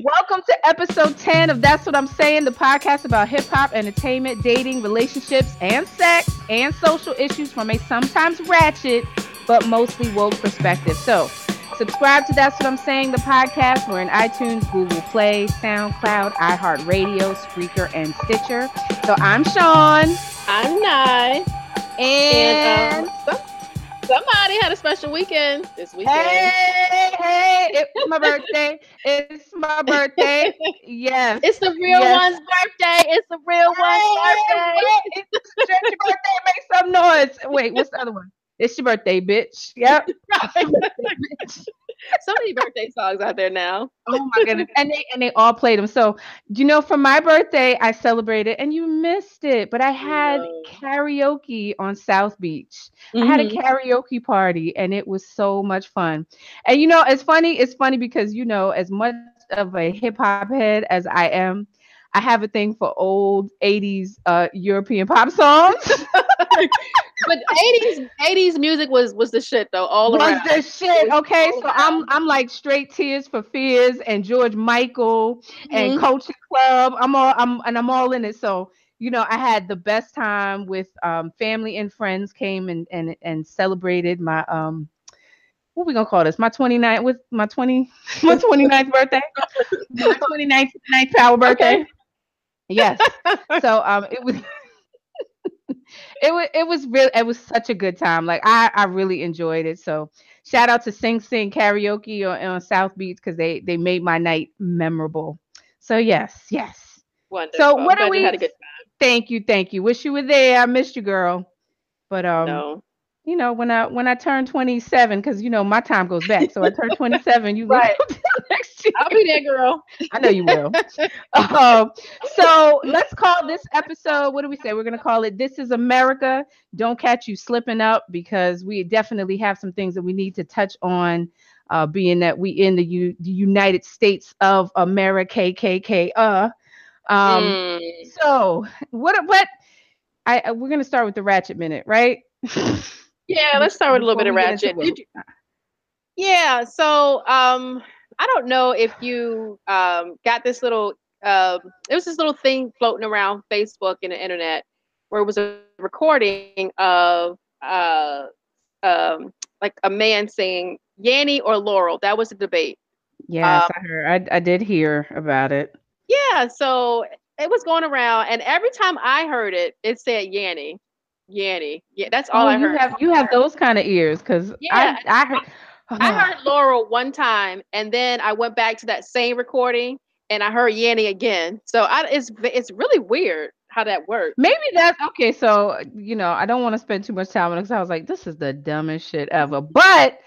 Welcome to episode 10 of That's What I'm Saying, the podcast about hip hop, entertainment, dating, relationships, and sex, and social issues from a sometimes ratchet, but mostly woke perspective. So, subscribe to That's What I'm Saying, the podcast. We're in iTunes, Google Play, SoundCloud, iHeartRadio, Spreaker, and Stitcher. So, I'm Sean. I'm Nye. And, And, um, Somebody had a special weekend this weekend. hey, hey, it's my birthday. It's my birthday. Yes. It's the real Yes. one's birthday. It's the real one's birthday. Wait, it's your birthday. Make some noise. Wait, what's the other one? It's your birthday, bitch. Yep. so many birthday songs out there now. Oh my goodness. And they and they all played them. So you know, for my birthday, I celebrated and you missed it, but I had No. karaoke on South Beach. I had a Mhm. karaoke party and it was so much fun. And you know, it's funny, it's funny because you know, as much of a hip hop head as I am, I have a thing for old 80s uh European pop songs. but 80s 80s music was was the shit though all was around. the shit. Okay, so I'm. I'm like straight tears for fears and George Michael and Mhm. Culture Club. I'm all I'm and I'm all in it. So you know, I had the best time with um, family and friends came and and and celebrated my um what we gonna call this? My 29th with my 20 my 29th birthday. My 29th ninth power birthday. Yes. So um it was it was it was real it was such a good time. Like I I really enjoyed it. So shout out to Sing Sing Karaoke on, on South Beach because they they made my night memorable. So yes, yes. Wonderful. what I'm are we- had a good time. Thank you, thank you. Wish you were there. I missed you, girl. But um, no. You know, when I when I turn 27, because you know my time goes back. So I turn 27, you Right. go next year. I'll be there, girl. I know you will. um, so let's call this episode. What do we say? We're gonna call it "This Is America." Don't catch you slipping up because we definitely have some things that we need to touch on. Uh, being that we in the, U- the United States of America, KKK. Uh, um, Mm. so what? What? I I- we're gonna start with the ratchet minute, right? Yeah, let's start with a little bit of Before we get ratchet. You- Yeah, so um I don't know if you um got this little um there was this little thing floating around Facebook and the internet where it was a recording of uh um like a man saying Yanny or Laurel. That was a debate. Yes, Um, I heard. I, I did hear about it. Yeah, so it was going around and every time I heard it, it said Yanny. Yanny. Yeah, that's all oh, I you heard. have you have those kind of ears because Yeah. I I heard. I heard Laurel one time, and then I went back to that same recording, and I heard Yanny again. So I, it's it's really weird how that works. Maybe that's okay. So you know, I don't want to spend too much time on it because I was like, this is the dumbest shit ever. But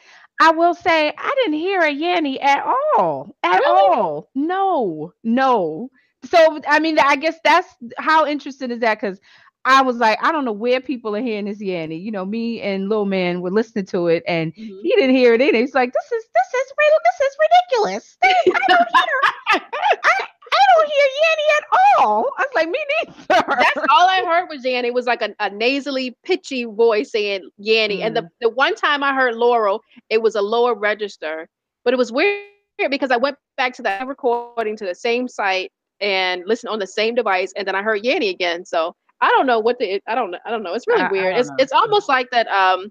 I will say, I didn't hear a Yanny at all, at Really? all. No, no. So I mean, I guess that's how interesting is that because. I was like, I don't know where people are hearing this Yanny. You know, me and Lil Man were listening to it, and Mm-hmm. he didn't hear it either. He's like, this is this is real, this is ridiculous. I don't hear, I, I don't hear Yanny at all. I was like, me neither. That's all I heard was Yanny. It was like a, a nasally, pitchy voice saying Yanny. And the, the one time I heard Laurel, it was a lower register, but it was weird because I went back to that recording to the same site and listened on the same device, and then I heard Yanny again. So I don't know what the I don't know. I don't know. It's really I- I weird. don't It's know. it's almost like that um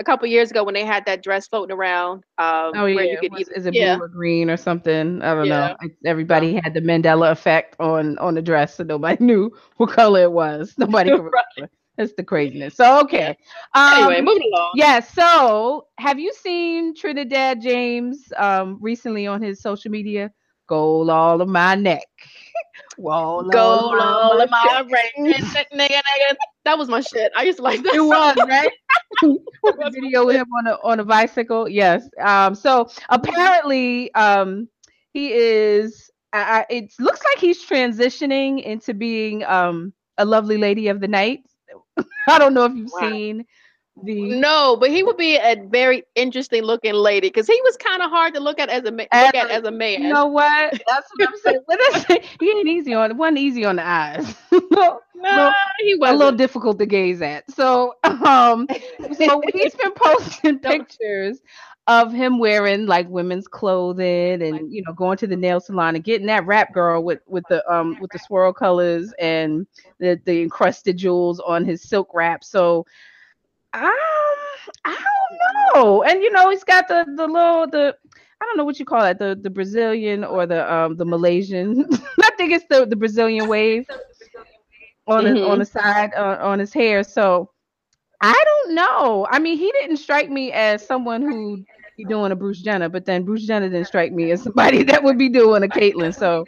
a couple years ago when they had that dress floating around. Um, Oh yeah, where you could was- is it yeah. blue or green or something? I don't know. Yeah. It's- Everybody had the Mandela effect on on the dress, so nobody knew what color it was. Nobody could remember. That's the craziness. So okay. Um, Anyway, moving along. yeah. So have you seen Trinidad James um recently on his social media? Gold all of my neck. Gold Go all of my brain, nigga, nigga. That was my shit. I used to like that. It song. was right. video with him on a on a bicycle. Yes. Um. So apparently, um, he is. I, I, it looks like he's transitioning into being um a lovely lady of the night. I don't know if you've Wow. seen the No, but he would be a very interesting looking lady because he was kind of hard to look at as a ma- As look at as a man. You know what? That's what I'm saying. He ain't easy on wasn't easy on the eyes. no, no, he a wasn't. little difficult to gaze at. So, um, so he's been posting pictures of him wearing like women's clothing and you know going to the nail salon and getting that rap girl with with the um with the swirl colors and the the encrusted jewels on his silk wrap. So um I don't know. And you know he's got the the little the I don't know what you call it the the Brazilian or the um the Malaysian. I think it's the the Brazilian wave on mm-hmm. his, on the side uh, on his hair. So I don't know. I mean, he didn't strike me as someone who be doing a Bruce Jenner, but then Bruce Jenner didn't strike me as somebody that would be doing a Caitlyn. So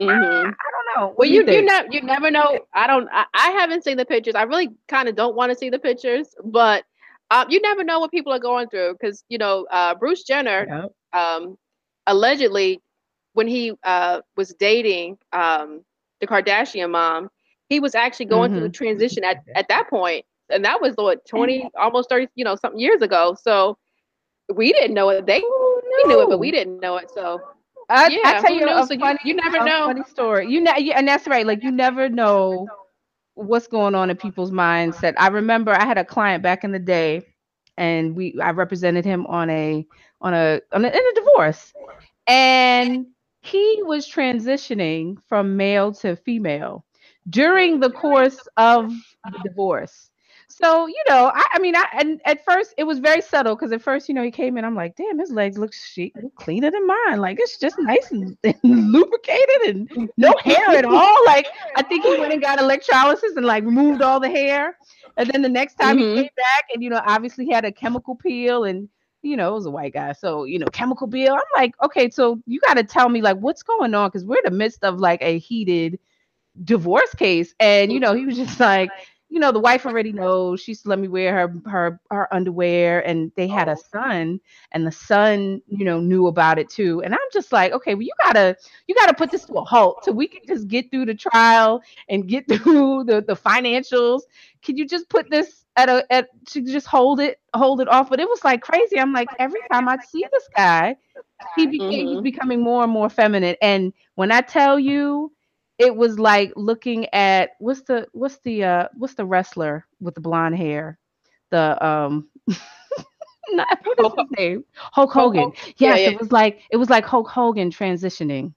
mm-hmm. I, know. Well, you you, you, you never know. I don't. I, I haven't seen the pictures. I really kind of don't want to see the pictures, but um, you never know what people are going through because you know uh, Bruce Jenner, um, allegedly, when he uh, was dating um, the Kardashian mom, he was actually going mm-hmm. through the transition at at that point and that was what 20 almost 30 you know something years ago so we didn't know it they oh, no. we knew it but we didn't know it so I, yeah, I tell you a so funny, you, you, never know. funny story. You know and that's right like you never know what's going on in people's mindset i remember i had a client back in the day and we i represented him on a on a on a, in a divorce. And he was transitioning from male to female during the course of the divorce so you know, I, I mean, I and at first it was very subtle because at first, you know, he came in, I'm like, damn, his legs look chic, cleaner than mine. Like it's just nice and, and lubricated and no hair at all. Like I think he went and got electrolysis and like removed all the hair. And then the next time mm-hmm. he came back, and you know, obviously he had a chemical peel and you know, it was a white guy. So, you know, chemical peel. I'm like, okay, so you got to tell me like what's going on because we're in the midst of like a heated divorce case. And, you know, he was just like, you know, the wife already knows. She used to let me wear her her her underwear, and they had a oh. son, and the son, you know, knew about it too. And I'm just like, okay, well, you gotta you gotta put this to a halt so we can just get through the trial and get through the the financials. Can you just put this at a at to just hold it hold it off? But it was like crazy. I'm like, every time I see this guy, he became mm-hmm. he's becoming more and more feminine. And when I tell you it was like looking at what's the what's the uh what's the wrestler with the blonde hair? The um not, what his name. Hulk hogan. Hulk, yes yeah, yeah. it was like it was like hulk hogan transitioning.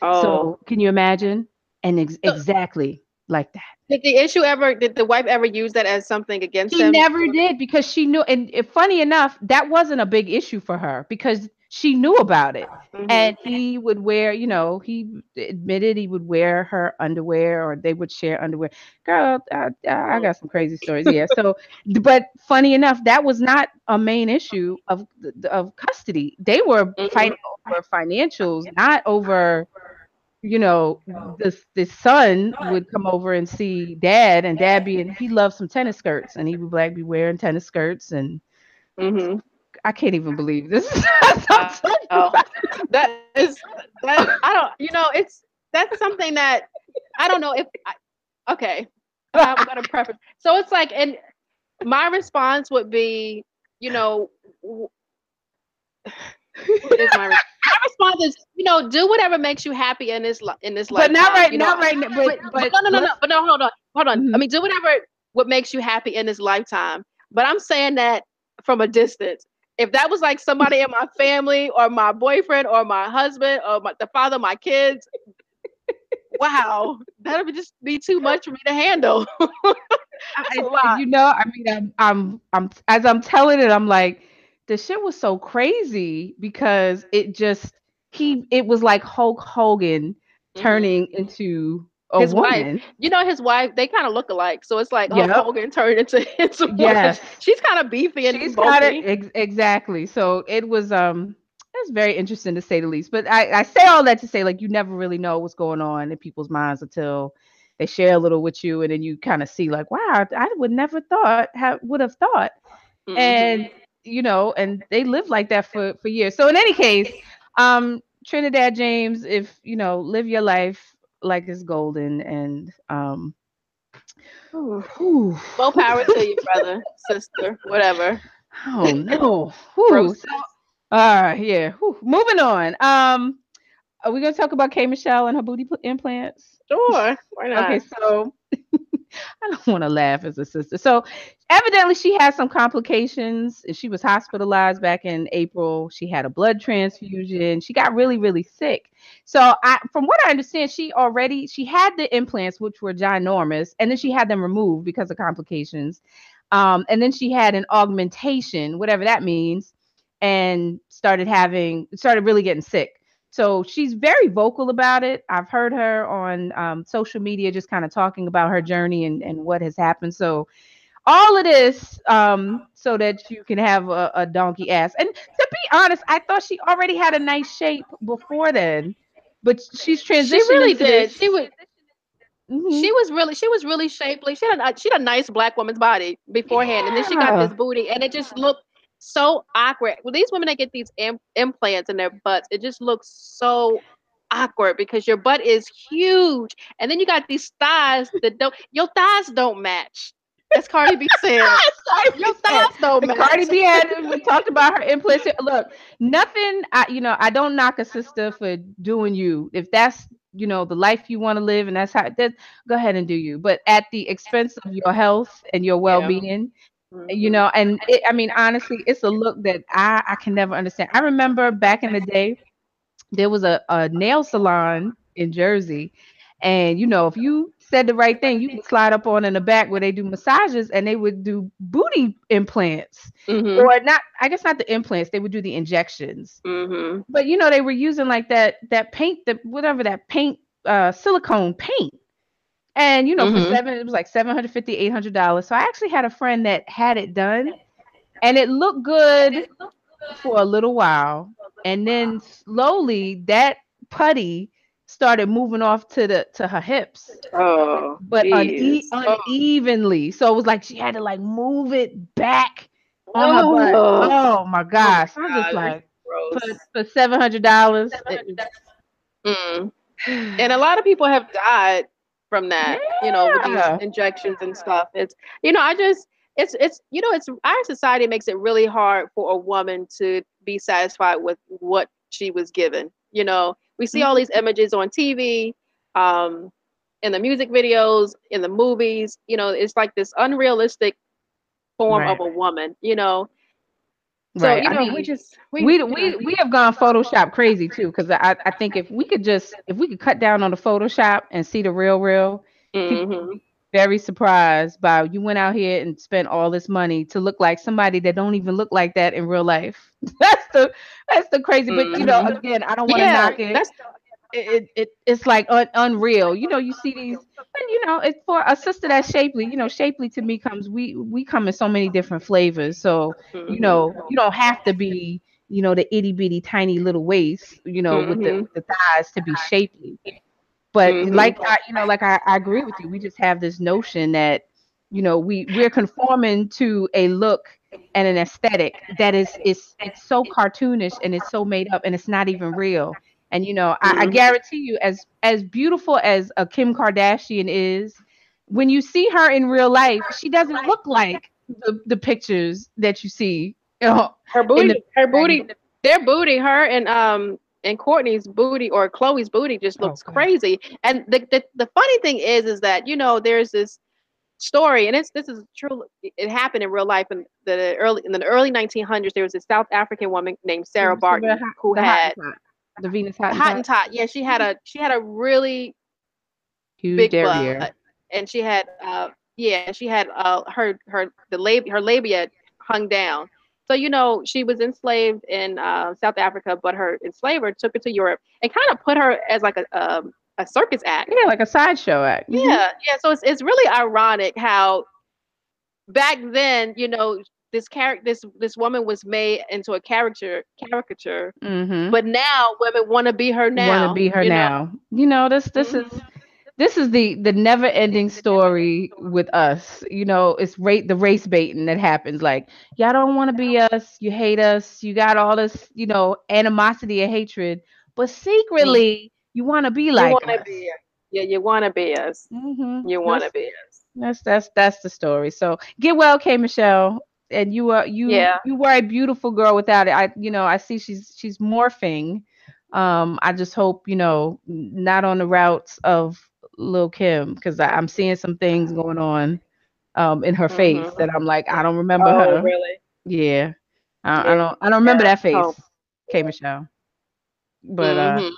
Oh. so can you imagine? And ex- exactly like that. Did the issue ever did the wife ever use that as something against she him? never did because she knew and funny enough that wasn't a big issue for her because she knew about it mm-hmm. and he would wear you know he admitted he would wear her underwear or they would share underwear girl i, I got some crazy stories yeah so but funny enough that was not a main issue of of custody they were mm-hmm. fighting over financials not over you know the the son would come over and see dad and dad being he loved some tennis skirts and he would like be wearing tennis skirts and mm-hmm. I can't even believe this. that is that I don't you know it's that's something that I don't know if I, okay. I'm gonna preface. So it's like and my response would be you know what is my, my response is you know do whatever makes you happy in this in this life but not right not right but, but, but, no no no no but no hold on hold on. Mm-hmm. I mean do whatever what makes you happy in this lifetime. But I'm saying that from a distance if that was like somebody in my family or my boyfriend or my husband or my, the father of my kids, wow, that would just be too much for me to handle. I, you know, I mean, I'm, I'm, I'm, as I'm telling it, I'm like, the shit was so crazy because it just, he, it was like Hulk Hogan mm-hmm. turning mm-hmm. into his woman. wife. You know, his wife, they kind of look alike. So it's like yep. Hulk Hogan turned into, into yes. She's kind of beefy and she's kind of ex- exactly. So it was um it's very interesting to say the least. But I, I say all that to say like you never really know what's going on in people's minds until they share a little with you and then you kind of see like, wow, I would never thought have would have thought. Mm-hmm. And you know, and they live like that for for years. So in any case, um Trinidad James, if you know, live your life like it's golden and um More power to you, brother, sister, whatever. Oh no. so, all right, yeah. Whew. Moving on. Um, are we gonna talk about K Michelle and her booty implants? Sure. Why not? Okay, so I don't want to laugh as a sister. So evidently she had some complications. She was hospitalized back in April. She had a blood transfusion. She got really, really sick. So I from what I understand, she already she had the implants, which were ginormous, and then she had them removed because of complications. Um, and then she had an augmentation, whatever that means, and started having started really getting sick. So she's very vocal about it. I've heard her on um, social media just kind of talking about her journey and, and what has happened. So all of this um, so that you can have a, a, donkey ass. And to be honest, I thought she already had a nice shape before then, but she's transitioned. She really did. This. She was. Mm-hmm. She was really, she was really shapely. She had a, she had a nice black woman's body beforehand, yeah. and then she got this booty, and it just looked so awkward. Well, these women that get these Im- implants in their butts, it just looks so awkward because your butt is huge, and then you got these thighs that don't. Your thighs don't match. As Cardi B said, your thighs don't match. Cardi B had. Uh, we talked about her implants. Look, nothing. I, you know, I don't knock a sister for doing you. If that's you know the life you want to live and that's how that go ahead and do you but at the expense of your health and your well-being. You know, and it, I mean, honestly, it's a look that I, I can never understand. I remember back in the day, there was a, a nail salon in Jersey. And, you know, if you said the right thing, you could slide up on in the back where they do massages and they would do booty implants. Mm-hmm. Or not, I guess not the implants, they would do the injections. Mm-hmm. But, you know, they were using like that, that paint, that whatever that paint, uh, silicone paint and you know, mm-hmm. for seven, it was like 750 $800. So I actually had a friend that had it done and it looked good for a little while. And then slowly that putty started moving off to the to her hips. Oh, but une- unevenly. So it was like she had to like move it back on oh. her butt. Oh, oh my gosh. Oh, I was just like for, for seven hundred dollars. Mm. And a lot of people have died from that, yeah. you know, with these injections and stuff. It's, you know, I just, it's, it's, you know, it's our society makes it really hard for a woman to be satisfied with what she was given. You know, we see all these mm-hmm. images on TV, um, in the music videos, in the movies. You know, it's like this unrealistic form right. of a woman. You know, so right. you know, I mean, we just we we, we we have gone Photoshop crazy too because I I think if we could just if we could cut down on the Photoshop and see the real real, mm-hmm. very surprised by you went out here and spent all this money to look like somebody that don't even look like that in real life. that's the that's the crazy. Mm-hmm. But you know, mm-hmm. again, I don't want to yeah, knock it. That's it, it it's like un, unreal. You know, you see these, and you know, it's for a sister that's shapely. You know, shapely to me comes we we come in so many different flavors. So you know, you don't have to be you know the itty bitty tiny little waist. You know, mm-hmm. with the, mm-hmm. the thighs to be shapely. But mm-hmm. like I, you know, like I, I agree with you. We just have this notion that you know we we're conforming to a look and an aesthetic that is is it's so cartoonish and it's so made up and it's not even real and you know, mm-hmm. I, I mm-hmm. guarantee you, as as beautiful as a Kim Kardashian is, when you see her in real life, she doesn't look like the, the pictures that you see. You know, her booty, the, her booty, their booty, her and um and Kourtney's booty or Khloé's booty just looks okay. crazy. And the, the the funny thing is, is that you know there's this story, and it's this is true. It happened in real life in the early in the early 1900s. There was a South African woman named Sarah Baartman who had the Venus Hottentot. Hot and Tot. Yeah, she had a she had a really huge big derriere. butt, and she had uh yeah she had uh her her the lab her labia hung down. So you know she was enslaved in uh, South Africa, but her enslaver took her to Europe and kind of put her as like a um, a circus act. Yeah, like a sideshow act. Mm-hmm. Yeah, yeah. So it's it's really ironic how back then, you know, this character this this woman was made into a character caricature mm-hmm. but now women want to be her now want to be her now know? you know this this mm-hmm. is this is the the never ending story with us you know it's rate the race baiting that happens like y'all don't want to be us you hate us you got all this you know animosity and hatred but secretly mm-hmm. you want to be like us. Be, yeah you want to be us mm-hmm. you want to be us that's that's that's the story so get well k michelle and you are you yeah. you were a beautiful girl without it. I you know I see she's she's morphing. Um, I just hope you know not on the routes of Lil Kim because I'm seeing some things going on um in her face Mhm. that I'm like, I don't remember Oh, her. really? Yeah. I, I don't I don't remember Yeah. that face, Oh. K Michelle. But uh Mhm.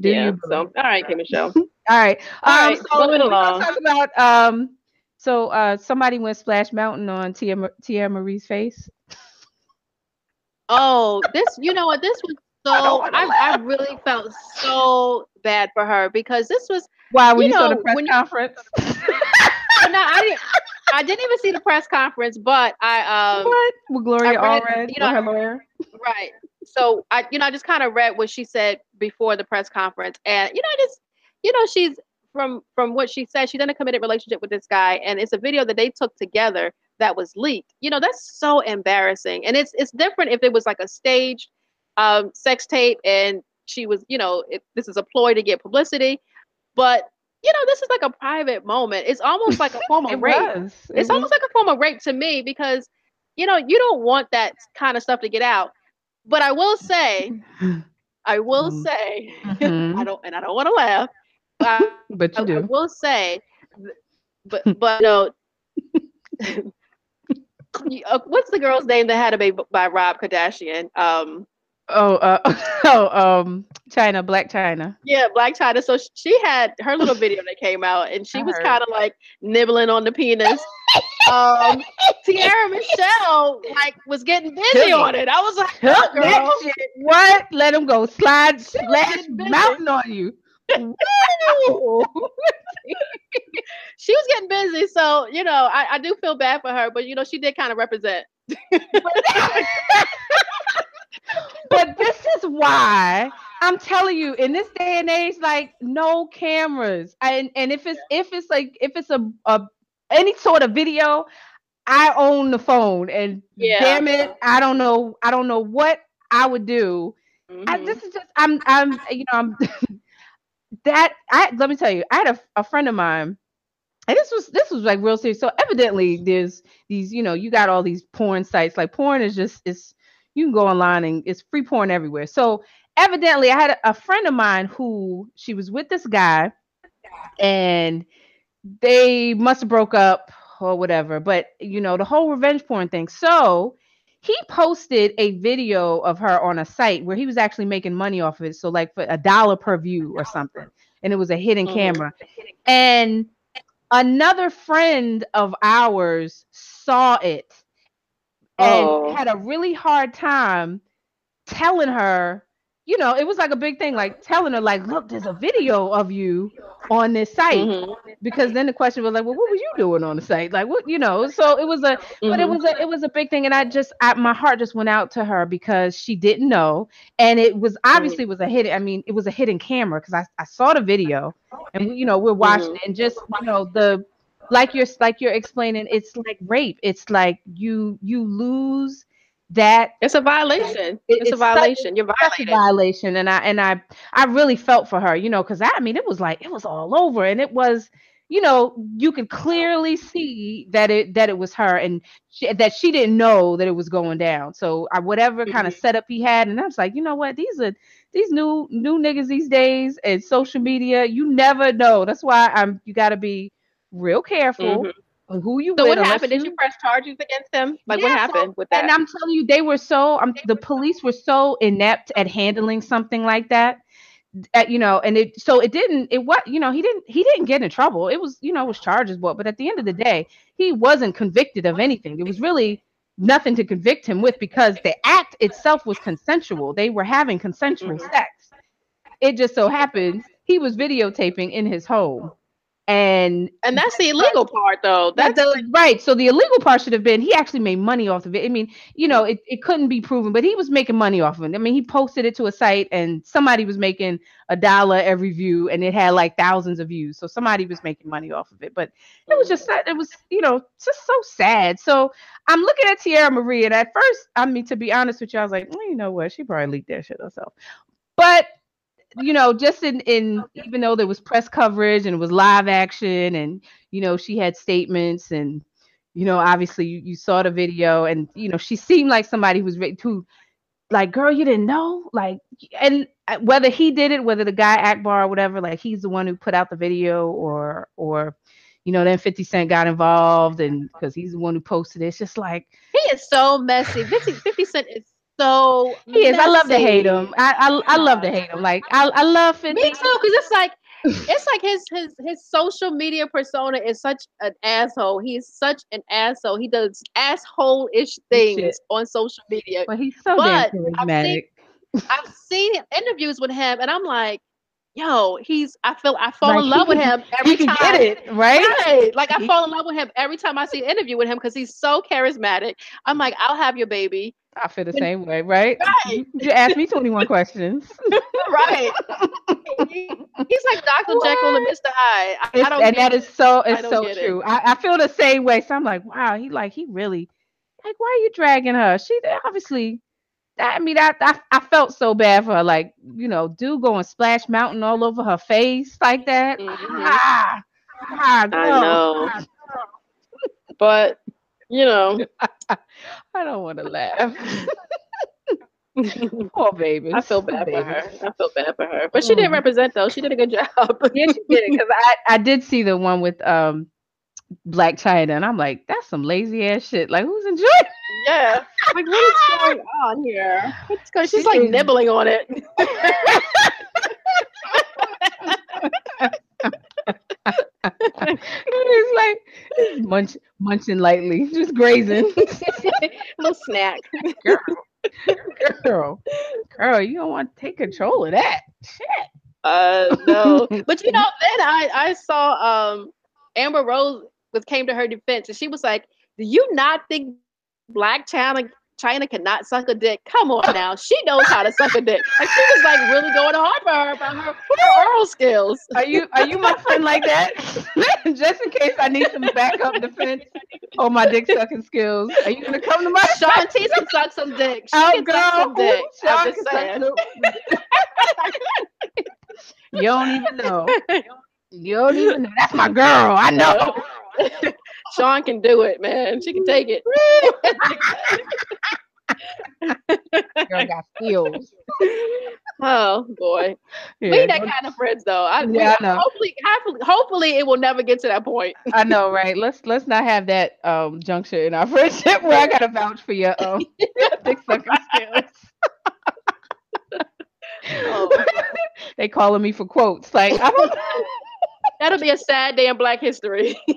do yeah. you? So, all right, K Michelle. all right. All Um right, so along. talk about um so uh somebody went Splash Mountain on Tia, Tia Marie's face. Oh, this, you know what? This was so, wanna I, I really felt so bad for her because this was, Why when You you, saw the press when you- conference? well, no, I didn't, I didn't even see the press conference, but I, um, what? With Gloria read- Allred, you know, her lawyer? Right. So I, you know, I just kind of read what she said before the press conference, and you know, I just, you know, she's from from what she said, she's in a committed relationship with this guy, and it's a video that they took together that was leaked. You know, that's so embarrassing, and it's it's different if it was like a staged um, sex tape, and she was, you know, it, this is a ploy to get publicity, but you know, this is like a private moment. It's almost like a form of rape was. It it's almost like a form of rape to me because you know you don't want that kind of stuff to get out but i will say i will Mm. say Mhm. i don't and i don't want to laugh I, but you I- I do. will say but but no uh, what's the girl's name that had a baby by rob kardashian um Oh, uh, oh, um, Chyna, Blac Chyna. yeah Blac Chyna so she had her little video that came out and she I was kind of like nibbling on the penis um Tiara Michelle like was getting busy on it. I was like, "Oh, girl, shit. What? Let him go slide, She was splash getting busy. mountain on you. She was getting busy. So, you know, I, I do feel bad for her, but you know, she did kind of represent. but this is why I'm telling you, in this day and age, like no cameras, and and if it's if it's like if it's a, a any sort of video, I own the phone, and Yeah. damn it, I don't know, I don't know what I would do. I, Mhm. this is just I'm I'm you know I'm that I let me tell you, I had a, a friend of mine. And this was this was like real serious. So evidently there's these, you know, you got all these porn sites. Like porn is just it's you can go online and it's free porn everywhere. So evidently I had a, a friend of mine who she was with this guy and they must have broke up or whatever. But you know, the whole revenge porn thing. So he posted a video of her on a site where he was actually making money off of it. So like for a dollar per view or something. And it was a hidden Mhm. camera. And another friend of ours saw it and Oh. had a really hard time telling her, you know, it was like a big thing, like telling her, like, look, there's a video of you on this site. Mhm. Because then the question was like, well, what were you doing on the site? Like, what, you know? So it was a, but it Mhm. was a, it was a big thing, and I just, I, my heart just went out to her because she didn't know, and it was obviously was a hidden. I mean, it was a hidden camera because I, I saw the video, and you know, we're watching it, and just, you know, the, like you're, like you're explaining, it's like rape. It's like you, you lose that It's a violation. It- it's, it's a violation. You're such violating. violation and i and i i really felt for her you know because i mean it was like it was all over and it was you know you could clearly see that it that it was her and she, that she didn't know that it was going down so I, whatever kind of setup he had and i was like you know what these are these new new niggas these days and social media you never know that's why i'm you got to be real careful Mhm. Who you So with what happened? Did you press charges against him? Like what Yeah, so- happened with that? and I'm telling you, they were so um, the police were so inept at handling something like that. uh, you know, and it so it didn't it what you know he didn't he didn't get in trouble. It was you know it was charges brought, but at the end of the day, he wasn't convicted of anything. It was really nothing to convict him with because the act itself was consensual. They were having consensual Mhm. sex. It just so happens he was videotaping in his home. And and that's the illegal part, though. that's That's the, right. So the illegal part should have been he actually made money off of it. I mean, you know, it, it couldn't be proven, but he was making money off of it. I mean, he posted it to a site and somebody was making a dollar every view and it had like thousands of views. So somebody was making money off of it. But it was just sad. It was, you know, just so sad. So I'm looking at Teairra Marí, and at first, I mean, to be honest with you, I was like, well, you know what? She probably leaked that shit herself. But you know, just in in even though there was press coverage and it was live action, and you know, she had statements, and you know, obviously you, you saw the video, and you know, she seemed like somebody who was ready to like, girl, you didn't know, like, and uh, whether he did it, whether the guy Akbar or whatever, like he's the one who put out the video, or or you know, then 50 Cent got involved, and because he's the one who posted it, it's just like he is so messy. 50, 50 Cent is so he is. I love to hate him. I, I I love to hate him. Like I I love 50. Me too, because it's like it's like his his his social media persona is such an asshole. He's such an asshole. He does asshole ish things Shit. on social media. But he's so but damn charismatic. I've seen, I've seen interviews with him, and I'm like, yo, he's I feel I fall like in love he, with him every time. Get it right? right? Like I fall in love with him every time I see an interview with him because he's so charismatic. I'm like, I'll have your baby. I feel the same way, right? Right. You asked me 21 questions. right. he's like Dr. Jekyll and Mr. Hyde. I, I don't and that it. is so it's so true. I, I, feel the same way. So I'm like, wow, he like he really like why are you dragging her? She obviously I mean, I, I, I felt so bad for her. Like, you know, dude going splash mountain all over her face like that. Mm-hmm. Ah, ah, I know. but you know, I don't want to laugh. Poor baby. I feel bad for her. I feel bad for her. But she did mm. represent though. She did a good job. yeah, she did because I, I did see the one with um Blac Chyna, and I'm like, that's some lazy ass shit. Like, who's enjoying? Yeah. Like, what is going on here? Because she's like nibbling on it. it's like munch, munching lightly, just grazing. little snack. Girl, girl, girl, you don't want to take control of that. Shit. Uh no. But you know, then I I saw um Amber Rose was came to her defense and she was like, Do you not think Blac Chyna Chyna cannot suck a dick. Come on now. She knows how to suck a dick. Like she was like really going hard for her about her, her oral skills. Are you are you my friend like that? Just in case I need some backup defense on my dick sucking skills. Are you gonna come to my Shaun T can suck some dick. She oh, can girl, suck some dick. Shaun I'm just saying. you don't even know. You don't even know. That's my girl. I know. Shaun can do it, man. She can take it. Girl got skills. Oh boy, yeah. we that kind of friends though. I, yeah, I know. Hopefully, hopefully, hopefully, it will never get to that point. I know, right? Let's let's not have that um juncture in our friendship where I gotta vouch for your um dick sucking skills. oh. they calling me for quotes. Like I don't. That'll be a sad day in Black history.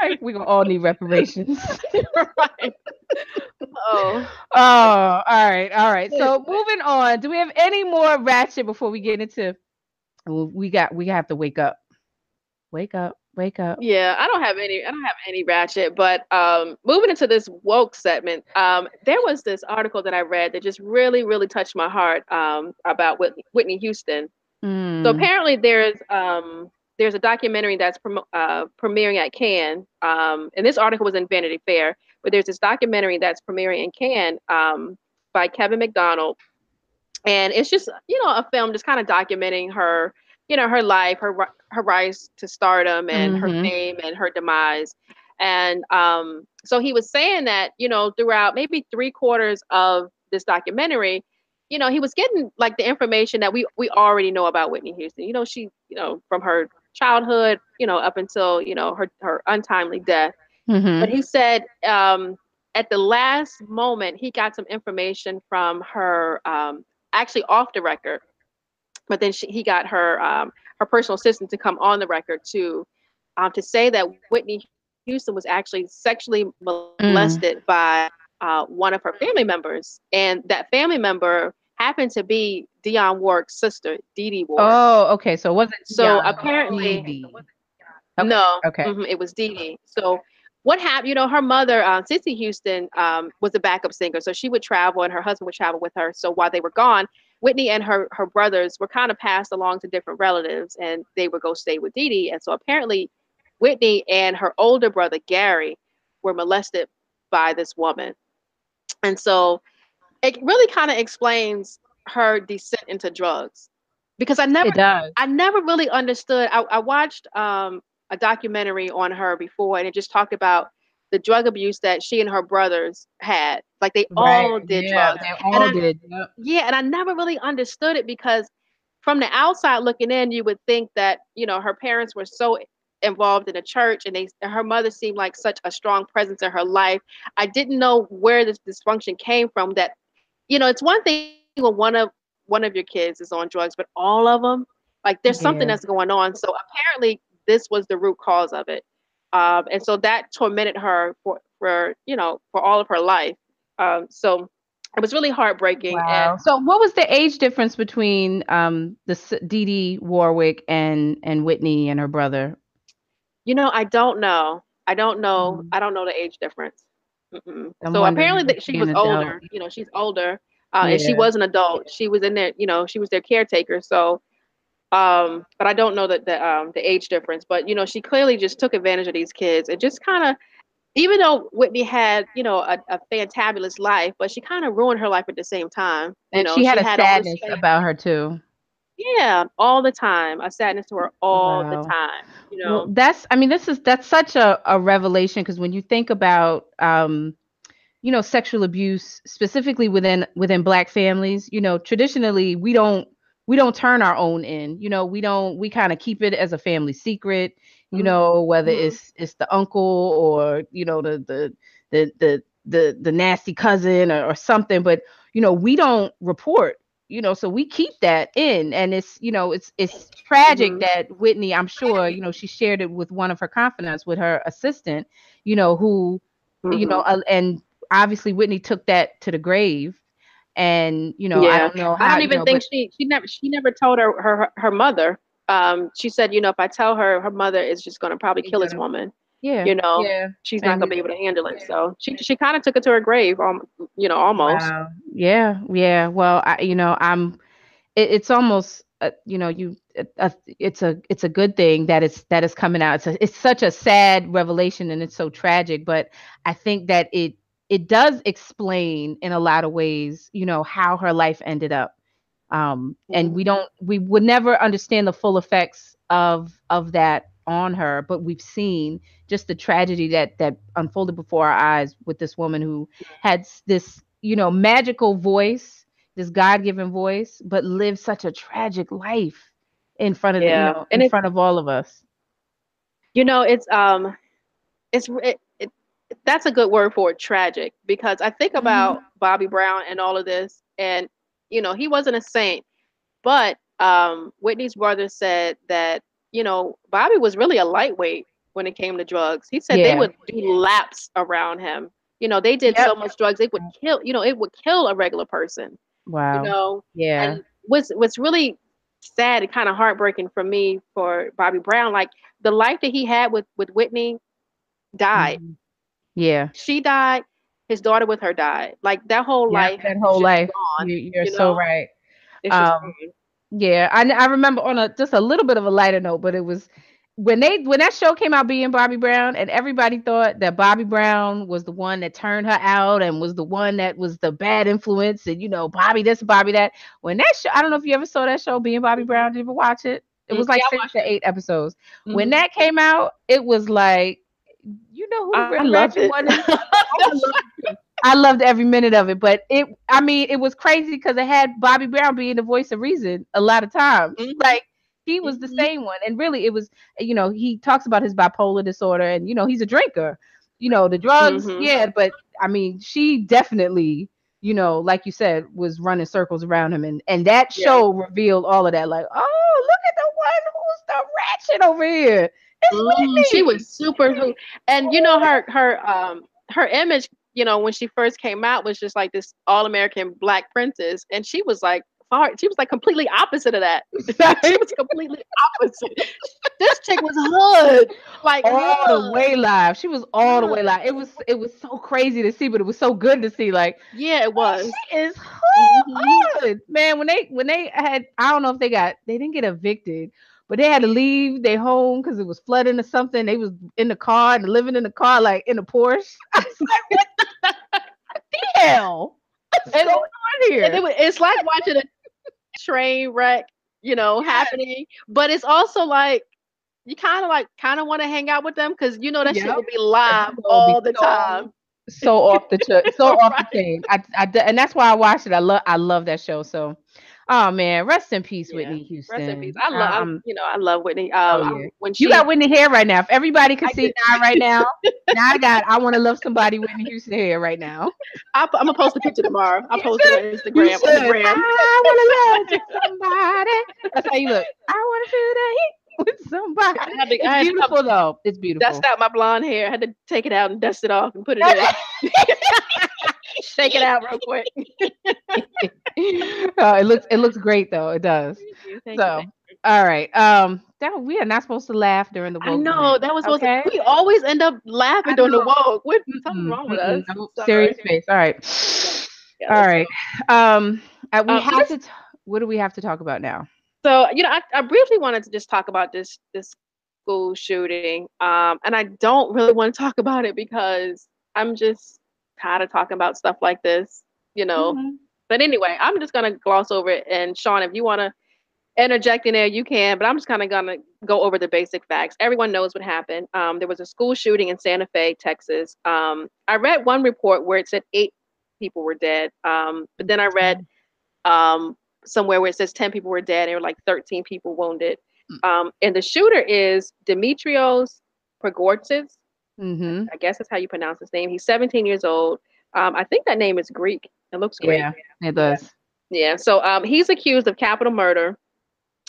right. We're gonna all need reparations. right. Oh. Oh, all right, all right. So moving on. Do we have any more ratchet before we get into we got we have to wake up. Wake up, wake up. Yeah, I don't have any I don't have any ratchet, but um moving into this woke segment, um, there was this article that I read that just really, really touched my heart um about Whitney, Whitney Houston. Mm. So apparently there's um there's a documentary that's prom- uh, premiering at Cannes, um, and this article was in Vanity Fair. But there's this documentary that's premiering in Cannes um, by Kevin Macdonald, and it's just you know a film just kind of documenting her, you know, her life, her her rise to stardom, and mm-hmm. her fame and her demise. And um, so he was saying that you know throughout maybe three quarters of this documentary, you know, he was getting like the information that we we already know about Whitney Houston. You know, she, you know, from her childhood, you know, up until you know her her untimely death. Mm-hmm. But he said um, at the last moment he got some information from her, um, actually off the record. But then she, he got her um, her personal assistant to come on the record to um, to say that Whitney Houston was actually sexually molested mm. by uh, one of her family members, and that family member happened to be Dionne Warwick's sister, Dee Dee Warwick. Oh, okay. So it wasn't so Dionne, apparently Dee Dee. Okay. no. Okay. Mm-hmm, it was Dee Dee. So what happened? You know, her mother, uh, Cissy Houston, um, was a backup singer, so she would travel, and her husband would travel with her. So while they were gone, Whitney and her her brothers were kind of passed along to different relatives, and they would go stay with Dee Dee. And so apparently, Whitney and her older brother Gary were molested by this woman, and so it really kind of explains her descent into drugs because I never I never really understood. I, I watched um, a documentary on her before, and it just talked about the drug abuse that she and her brothers had. Like they right. all did yeah, drugs. They all and did. Yep. Yeah, and I never really understood it because from the outside looking in, you would think that you know her parents were so involved in a church and they her mother seemed like such a strong presence in her life i didn't know where this dysfunction came from that you know it's one thing when one of one of your kids is on drugs but all of them like there's something that's going on so apparently this was the root cause of it um, and so that tormented her for for you know for all of her life um, so it was really heartbreaking. Wow. And, so, what was the age difference between um, the Dee Dee Warwick and and Whitney and her brother? You know, I don't know. I don't know. Mm-hmm. I don't know the age difference. So apparently that she was older. You know, she's older, uh, yeah. and she was an adult. She was in there. You know, she was their caretaker. So, um, but I don't know that the um the age difference. But you know, she clearly just took advantage of these kids and just kind of, even though Whitney had you know a, a fantabulous life, but she kind of ruined her life at the same time. You and know, she had she a had sadness about her too. Yeah, all the time. A sadness to her all wow. the time. You know, well, that's. I mean, this is that's such a, a revelation because when you think about, um, you know, sexual abuse specifically within within Black families, you know, traditionally we don't we don't turn our own in. You know, we don't. We kind of keep it as a family secret. You mm-hmm. know, whether mm-hmm. it's it's the uncle or you know the the the the the, the nasty cousin or, or something, but you know, we don't report you know so we keep that in and it's you know it's it's tragic mm-hmm. that whitney i'm sure you know she shared it with one of her confidants with her assistant you know who mm-hmm. you know uh, and obviously whitney took that to the grave and you know yeah. i don't know how, i don't even know, think but, she she never she never told her her her mother um she said you know if i tell her her mother is just going to probably kill yeah. this woman yeah you know yeah. she's not gonna be able to handle it so she she kind of took it to her grave um you know almost wow. yeah yeah well I, you know i'm it, it's almost uh, you know you uh, it's a it's a good thing that it's that is coming out it's a, it's such a sad revelation and it's so tragic but i think that it it does explain in a lot of ways you know how her life ended up um and mm-hmm. we don't we would never understand the full effects of of that on her, but we've seen just the tragedy that that unfolded before our eyes with this woman who had this, you know, magical voice, this God-given voice, but lived such a tragic life in front of yeah. the, you know, in front of all of us. You know, it's um, it's it, it, that's a good word for it, tragic, because I think about mm-hmm. Bobby Brown and all of this, and you know, he wasn't a saint, but um, Whitney's brother said that you know, Bobby was really a lightweight when it came to drugs. He said yeah. they would do laps around him. You know, they did yep. so much drugs, they would kill, you know, it would kill a regular person. Wow. You know? Yeah. And what's what's really sad and kind of heartbreaking for me for Bobby Brown, like the life that he had with with Whitney died. Mm-hmm. Yeah. She died, his daughter with her died. Like that whole yeah, life. That whole life. Gone, you, are you know? so right. Um, yeah, I I remember on a just a little bit of a lighter note, but it was when they when that show came out being Bobby Brown and everybody thought that Bobby Brown was the one that turned her out and was the one that was the bad influence and you know Bobby this Bobby that. When that show I don't know if you ever saw that show being Bobby Brown. Did you ever watch it? It was like yeah, six to eight episodes. Mm-hmm. when that came out it was like you know who I, I loved it. I loved every minute of it. But it, I mean, it was crazy because it had Bobby Brown being the voice of reason a lot of times. Mm-hmm. Like he was mm-hmm. the same one, and really, it was, you know, he talks about his bipolar disorder, and you know, he's a drinker. You know, the drugs, mm-hmm. yeah, but I mean, she definitely you know, like you said, was running circles around him, and and that show revealed all of that. Like, oh, look at the one who's the ratchet over here. Mm, she was super, and you know her her um her image you know, when she first came out was just like this all American black princess. And she was like far, she was like completely opposite of that. she was completely opposite. this chick was hood. Like all hood. the way live. She was all the way live. It was it was so crazy to see, but it was so good to see. Like, yeah, it was. She is hood. Mm-hmm. Man, when they when they had I don't know if they got they didn't get evicted but they had to leave their home because it was flooding or something. They was in the car and living in the car like in a Porsche. I was like, what the hell? What's going on here? It, it's like watching a train wreck, you know, happening. But it's also like you kind of like kind of want to hang out with them because you know that yep. shit will be live all be the so, time. So off the ch- so off the chain. I, I, and that's why I watched it. I love I love that show. So Oh man, rest in peace, yeah. Whitney Houston. Rest in peace. I love, um, you know, I love Whitney. Um, oh, yeah. when she, you got Whitney hair right now. If everybody can I see now, right now, now I got. I want to love somebody Whitney Houston hair right now. i am gonna post a picture tomorrow. I'll post it on Instagram. Instagram. I want to love somebody. That's how you look. I want to feel the heat with somebody. I had to, it's beautiful to, though. It's beautiful. Dust out my blonde hair. I had to take it out and dust it off and put it in. Shake it out real quick. uh, it looks it looks great though. It does. Thank so you, all right. Um that we are not supposed to laugh during the woke. I know that was okay. To, we always end up laughing during the woke. What's something wrong with us? Serious face. All right. Yeah, all right. Um uh, we um, have to t- what do we have to talk about now? So, you know, I, I briefly wanted to just talk about this this school shooting. Um, and I don't really want to talk about it because I'm just tired of talking about stuff like this, you know. Mm-hmm. But anyway, I'm just gonna gloss over it. And Sean, if you wanna interject in there, you can. But I'm just kind of gonna go over the basic facts. Everyone knows what happened. Um, there was a school shooting in Santa Fe, Texas. Um, I read one report where it said eight people were dead. Um, but then I read um, somewhere where it says 10 people were dead and there were like 13 people wounded. Mm. Um, and the shooter is Dimitrios Pagourtzis. Mm-hmm. I guess that's how you pronounce his name. He's 17 years old. Um, I think that name is Greek. It looks great. Yeah, it does. Yeah. So um, he's accused of capital murder.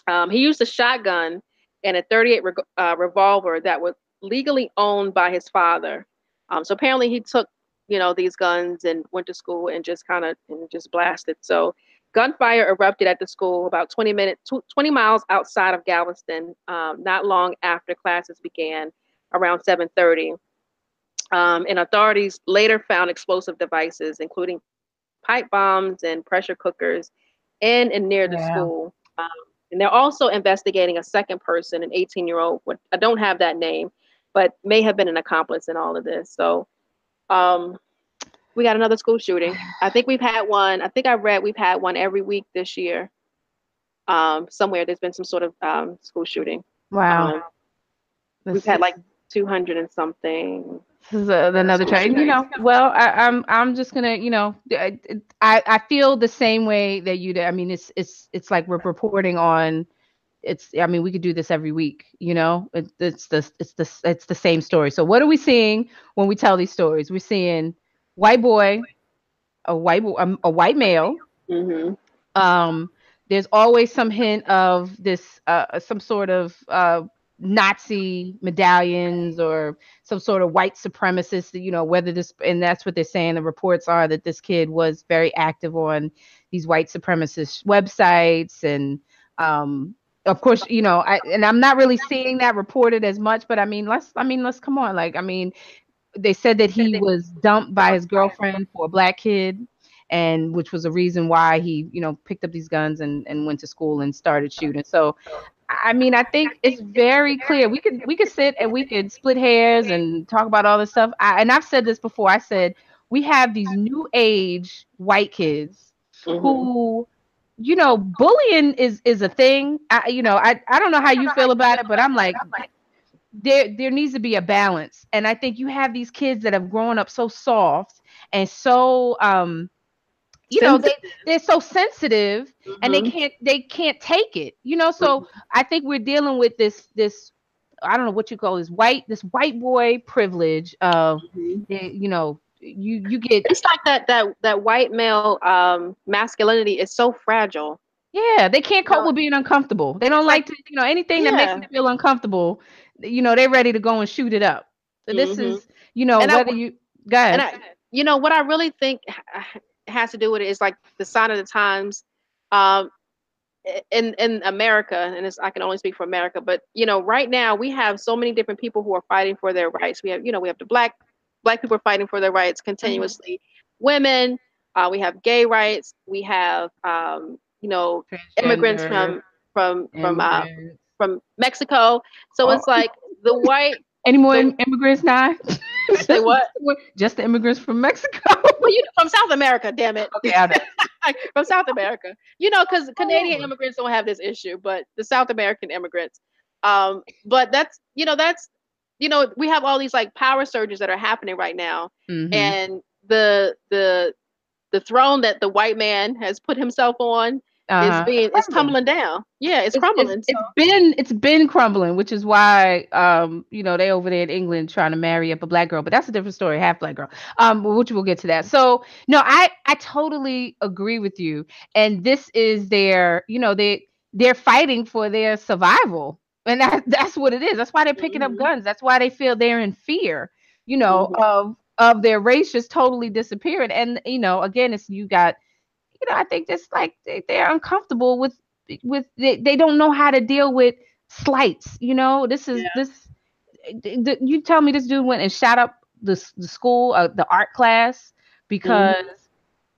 Um, he used a shotgun and a 38 re- uh, revolver that was legally owned by his father. Um, so apparently he took, you know, these guns and went to school and just kind of and just blasted. So gunfire erupted at the school about 20 minutes, 20 miles outside of Galveston, um, not long after classes began around 7:30. Um, and authorities later found explosive devices, including pipe bombs and pressure cookers, in and near the yeah. school. Um, and they're also investigating a second person, an 18-year-old. I don't have that name, but may have been an accomplice in all of this. So, um, we got another school shooting. I think we've had one. I think I read we've had one every week this year. Um, somewhere there's been some sort of um, school shooting. Wow. Um, we've had like 200 and something. This is a, another try. You know, well, I, am I'm, I'm just gonna, you know, I, I feel the same way that you do. I mean, it's it's it's like we're reporting on. It's I mean, we could do this every week. You know, it, it's the it's the it's the same story. So what are we seeing when we tell these stories? We're seeing white boy, a white um, a white male. Mm-hmm. Um, there's always some hint of this, uh, some sort of uh, Nazi medallions or some sort of white supremacist, you know, whether this, and that's what they're saying. The reports are that this kid was very active on these white supremacist websites. And, um, of course, you know, I, and I'm not really seeing that reported as much, but I mean, let's, I mean, let's come on. Like, I mean, they said that he was dumped by his girlfriend for a black kid and which was a reason why he you know picked up these guns and, and went to school and started shooting. So i mean i think it's very clear. We could we could sit and we could split hairs and talk about all this stuff. I, and i've said this before. I said we have these new age white kids mm-hmm. who you know bullying is is a thing. I, you know I, I don't know how you feel about it but i'm like there there needs to be a balance and i think you have these kids that have grown up so soft and so um you know they they're so sensitive mm-hmm. and they mm-hmm. can't they can't take it you know so mm-hmm. i think we're dealing with this this i don't know what you call this white this white boy privilege of mm-hmm. you know you you get it's like that that that white male um masculinity is so fragile yeah they can't cope with being uncomfortable they don't like to you know anything yeah. that makes them feel uncomfortable you know they're ready to go and shoot it up so this mm-hmm. is you know and whether I, you guys you know what i really think has to do with it is like the sign of the times um in in america and this i can only speak for america but you know right now we have so many different people who are fighting for their rights we have you know we have the black black people fighting for their rights mm-hmm. continuously mm-hmm. women uh, we have gay rights we have um, you know immigrants from from from uh, from Mexico. So oh. it's like the white. Any more the, immigrants now? Say what? Just the immigrants from Mexico. well, you from South America, damn it. Okay, from South America. You know, because Canadian oh. immigrants don't have this issue, but the South American immigrants. Um, but that's you know that's you know we have all these like power surges that are happening right now, Mhm. and the the the throne that the white man has put himself on Uh-huh. is being it's crumbling. tumbling down. Yeah, it's, It's- crumbling. It's, so- it's been it's been crumbling, which is why um you know they over there in England trying to marry up a black girl, but that's a different story, half black girl. Um, which we'll get to that. So no, I I totally agree with you, and this is their you know they they're fighting for their survival, and that that's what it is. That's why they're picking Mhm. up guns. That's why they feel they're in fear, you know, Mhm. of of their race just totally disappearing. And you know, again, it's you got you know, I think just like they, they're uncomfortable with with they, they don't know how to deal with slights. You know, this is Yeah. this. th- you tell me this dude went and shot up the the school, uh, the art class because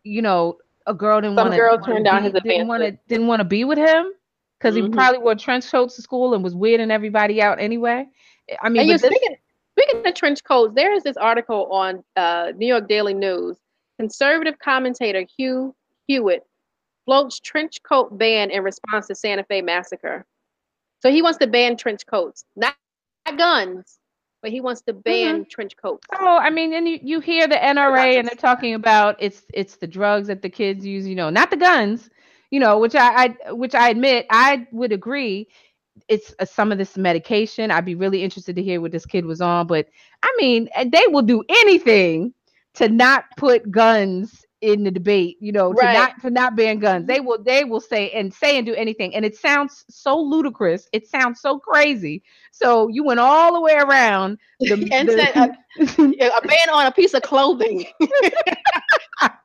you know a girl didn't Some want girl turned down his didn't want to didn't want to be with him because he Mhm. probably wore trench coats to school and was weirding everybody out anyway. I mean, and you're but this- speaking speaking of trench coats, there is this article on uh, New York Daily News. Conservative commentator Hugh Hewitt floats trench coat ban in response to Santa Fe massacre. So he wants to ban trench coats, not, not guns, but he wants to ban trench coats. Oh, I mean, and you, you hear the NRA and they're talking about it's it's the drugs that the kids use, you know, not the guns, you know, which I, I which I admit I would agree. It's uh, some of this medication. I'd be really interested to hear what this kid was on, but I mean, uh, they will do anything to not put guns in the debate, you know, to not to not ban guns. They will they will say and say and do anything, and it sounds so ludicrous. It sounds so crazy. So you went all the way around. The, And the- said, uh, Yeah, a ban on a piece of clothing.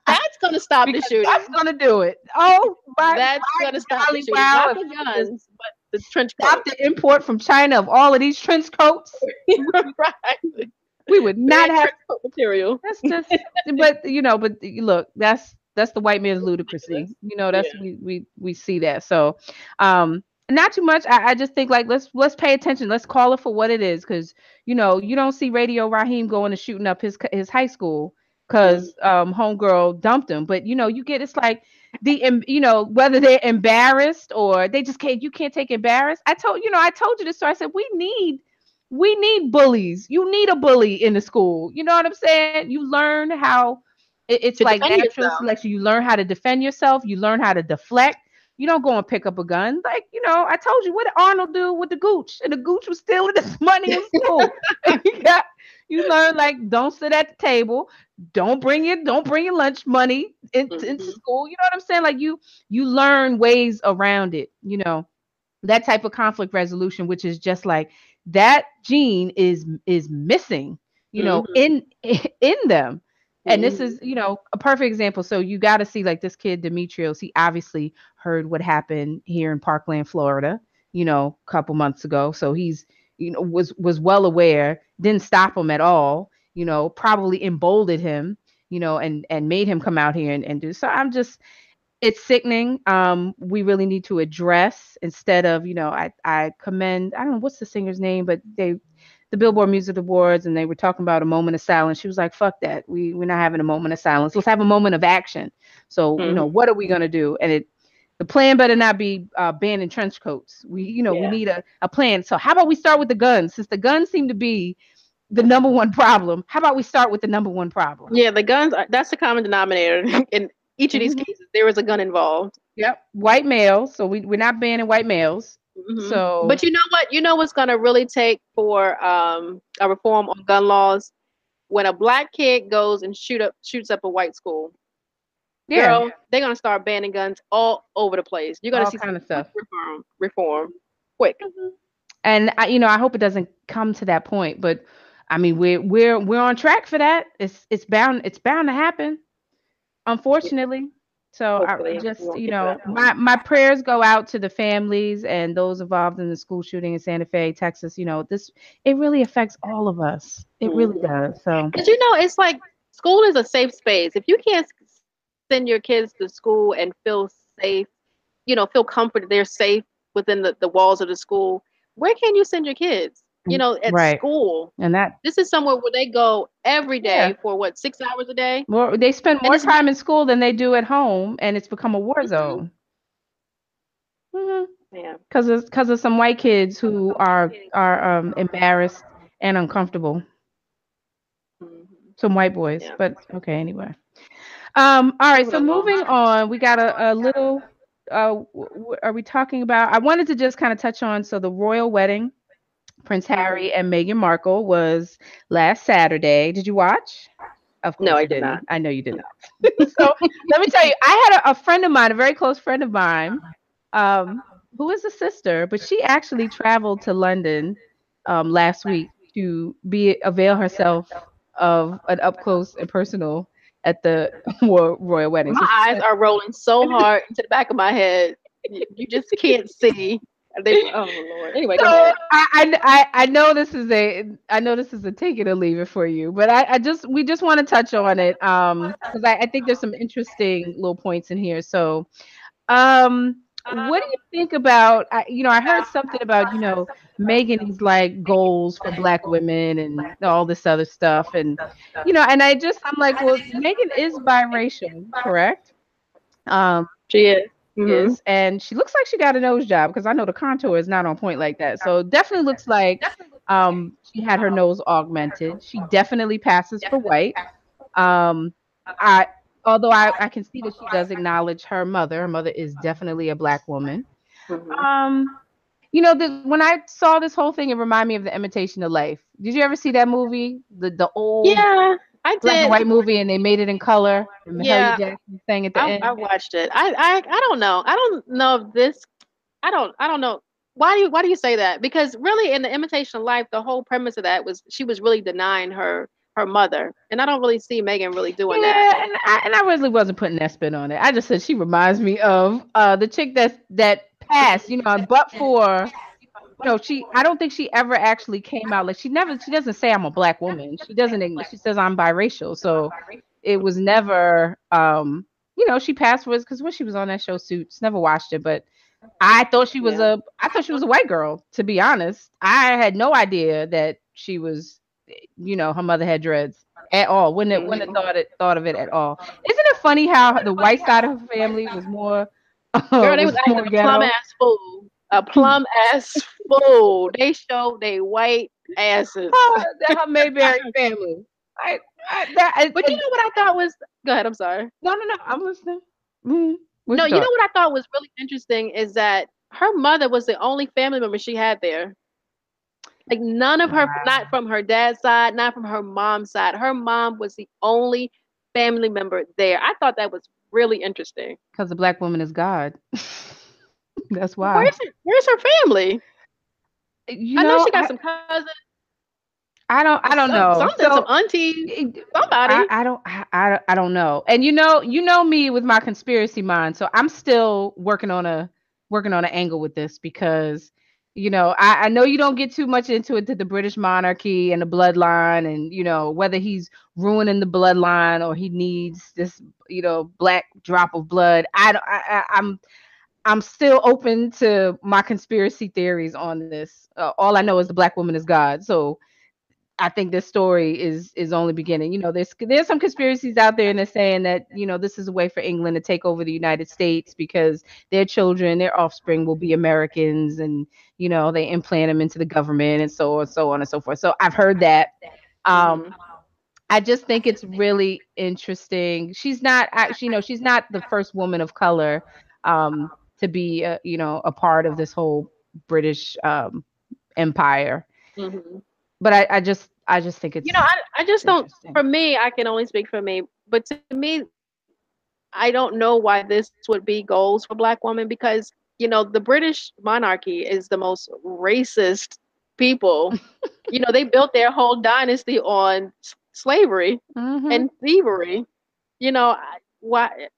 That's gonna stop the shooting. That's gonna do it. Oh, my, That's my gonna stop the shooting. wow, Not the you guns, but the trench Stop the import from China of all of these trench coats. right. We would not have. material. That's just. but you know, but look, that's that's the white man's ludicrousy. You know, that's Yeah. we we we see that. So, um, not too much. I, I just think like let's let's pay attention. Let's call it for what it is, because you know you don't see Radio Raheem going and shooting up his his high school because um homegirl dumped him. But you know you get it's like the you know whether they're embarrassed or they just can't you can't take embarrassed. I told you know I told you this story. I said we need we need bullies. You need a bully in the school. You know what I'm saying? You learn how it's like natural yourself. selection. You learn how to defend yourself. You learn how to deflect. You don't go and pick up a gun. Like, you know, I told you what did Arnold do with the gooch? And the gooch was stealing his money in school. you, got, you learn like don't sit at the table, don't bring your don't bring your lunch money into, into Mhm. school. You know what I'm saying? Like you you learn ways around it, you know. That type of conflict resolution, which is just like that gene is is missing, you know, in in them. And this Mhm. is you know a perfect example. So you got to see like this kid Dimitrios he obviously heard what happened here in parkland florida you know a couple months ago. So he's you know was was well aware didn't stop him at all you know probably emboldened him you know and and made him come out here and, and do. So i'm just it's sickening um we really need to address instead of you know i i commend i don't know what's the singer's name but they the Billboard Music Awards and they were talking about a moment of silence. She was like, "Fuck that. We we're not having a moment of silence. Let's have a moment of action." So you know, what are we gonna do? And it the plan better not be uh, banning trench coats. We you know we need a, a plan. So how about we start with the guns since the guns seem to be the number one problem. How about we start with the number one problem? Yeah, the guns. Are, that's the common denominator in each of these Mhm. cases. There was a gun involved. Yep, white males. So we we're not banning white males. Mhm. So but you know what? You know what's gonna really take for um, a reform on gun laws when a black kid goes and shoot up shoots up a white school. yeah, Girl, they're gonna start banning guns all over the place. You're gonna see kind of stuff. reform. Reform, quick. and I, you know, I hope it doesn't come to that point. But I mean, we're we're we're on track for that. It's it's bound it's bound to happen, unfortunately. So I just you know, my my prayers go out to the families and those involved in the school shooting in Santa Fe, Texas. You know, this it really affects all of us. It really Mm-hmm. does. So But you know, it's like school is a safe space. If you can't send your kids to school and feel safe, you know, feel comforted, they're safe within the, the walls of the school, where can you send your kids? You know, at Right. school. and that This is somewhere where they go every day Yeah. for what, six hours a day? more they spend more time in school than they do at home, and it's become a war Mhm. zone. Mhm. Mm-hmm. Yeah. Because of because of some white kids who are are um embarrassed and uncomfortable. Mm-hmm. Some white boys, yeah. but okay. Anyway. Um. All right. So moving on, we got a, a little. Uh, w- are we talking about? I wanted to just kind of touch on so the royal wedding, Prince Harry and Meghan Markle was last Saturday. Did you watch? Of course no, I did didn't. not. I know you did not. so let me tell you, I had a, a, friend of mine, a very close friend of mine, um, who is a sister, but she actually traveled to London um, last week to be avail herself of an up close and personal at the royal wedding. My so eyes are rolling so hard into the back of my head. You just can't see they, oh Lord. Anyway, so I, I I know this is a I know this is a take it or leave it for you, but I, I just we just want to touch on it um because I, I think there's some interesting little points in here. So, um, what do you think about I, you know I heard something about you know Meghan's like goals for Black women and all this other stuff, and you know, and I just I'm like, well, Meghan is biracial, correct? Um, she is mm-hmm. is, and she looks like she got a nose job because I know the contour is not on point like that. So definitely looks like um, she had her nose augmented. She definitely passes for white. Um, I although I, I can see that she does acknowledge her mother. Her mother is definitely a black woman. Mm-hmm. Um, you know, the, when I saw this whole thing, it reminded me of the Imitation of Life. Did you ever see that movie? The the old yeah. I black and white movie, and they made it in color. yeah, Jackson sang at the I, end. I watched it. I, I I don't know. I don't know if this. I don't. I don't know. Why do you Why do you say that? Because really, in the Imitation of Life, the whole premise of that was she was really denying her her mother, and I don't really see Meghan really doing yeah, that. and I, and I really wasn't putting that spin on it. I just said she reminds me of uh the chick that that passed, you know, but for no, she. I don't think she ever actually came out like she never. She doesn't say I'm a black woman. She doesn't. She says I'm biracial. So it was never. Um, you know, she passed was because when she was on that show Suits, never watched it, but I thought she was yeah. a. I thought she was a white girl. To be honest, I had no idea that she was. You know, her mother had dreads at all. Wouldn't it? Wouldn't have thought it. Thought of it at all. Isn't it funny how the white side of her family was more. Girl, they was, was acting a plum ass fool a plum ass fool. They show they white asses. Oh, that Mayberry family. I, I, that, but you know what I thought was go ahead. I'm sorry. No, no, no. I'm listening. Mm, no, you, you know what I thought was really interesting is that her mother was the only family member she had there. Like none of her, wow. not from her dad's side, not from her mom's side. Her mom was the only family member there. I thought that was really interesting. Because the black woman is God. That's why. Where's her, where's her family? Uh, you I know, know she got I, some cousins. I don't. I don't some, know. Something, so, some auntie, somebody. I, I don't. I, I don't know. And you know, you know me with my conspiracy mind. So I'm still working on a working on an angle with this because you know I, I know you don't get too much into it to the British monarchy and the bloodline and you know whether he's ruining the bloodline or he needs this you know black drop of blood. I don't. I, I I'm I'm still open to my conspiracy theories on this. Uh, all I know is the black woman is God. So I think this story is is only beginning. You know, there's there's some conspiracies out there and they're saying that you know this is a way for England to take over the United States because their children, their offspring will be Americans, and you know they implant them into the government and so on, so on and so forth. So I've heard that. Um. I just think it's really interesting. She's not actually, you know, she's not the first woman of color um, to be a, you know a part of this whole British um, empire. Mm-hmm. But I, I just I just think it's you know I, I just don't for me I can only speak for me but to me I don't know why this would be goals for black women because you know the British monarchy is the most racist people you know they built their whole dynasty on slavery mm-hmm. and thievery you know why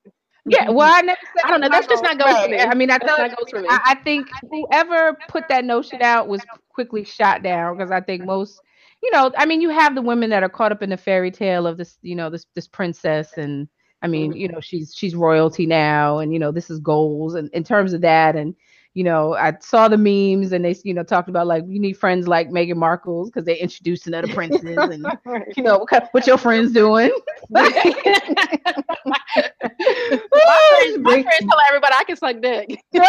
yeah, well, I never said. I don't know. That's just not going for me. I mean, I, you, I, I think whoever put that notion out was quickly shot down because I think most, you know, I mean, you have the women that are caught up in the fairy tale of this, you know, this this princess, and I mean, mm-hmm. you know, she's she's royalty now, and you know, this is goals, and in terms of that, and you know, I saw the memes and they, you know, talked about like you need friends like Meghan Markle's because they introduced another princess and you know what, what your friends doing. my, friends, my friends tell everybody I can suck dick. That's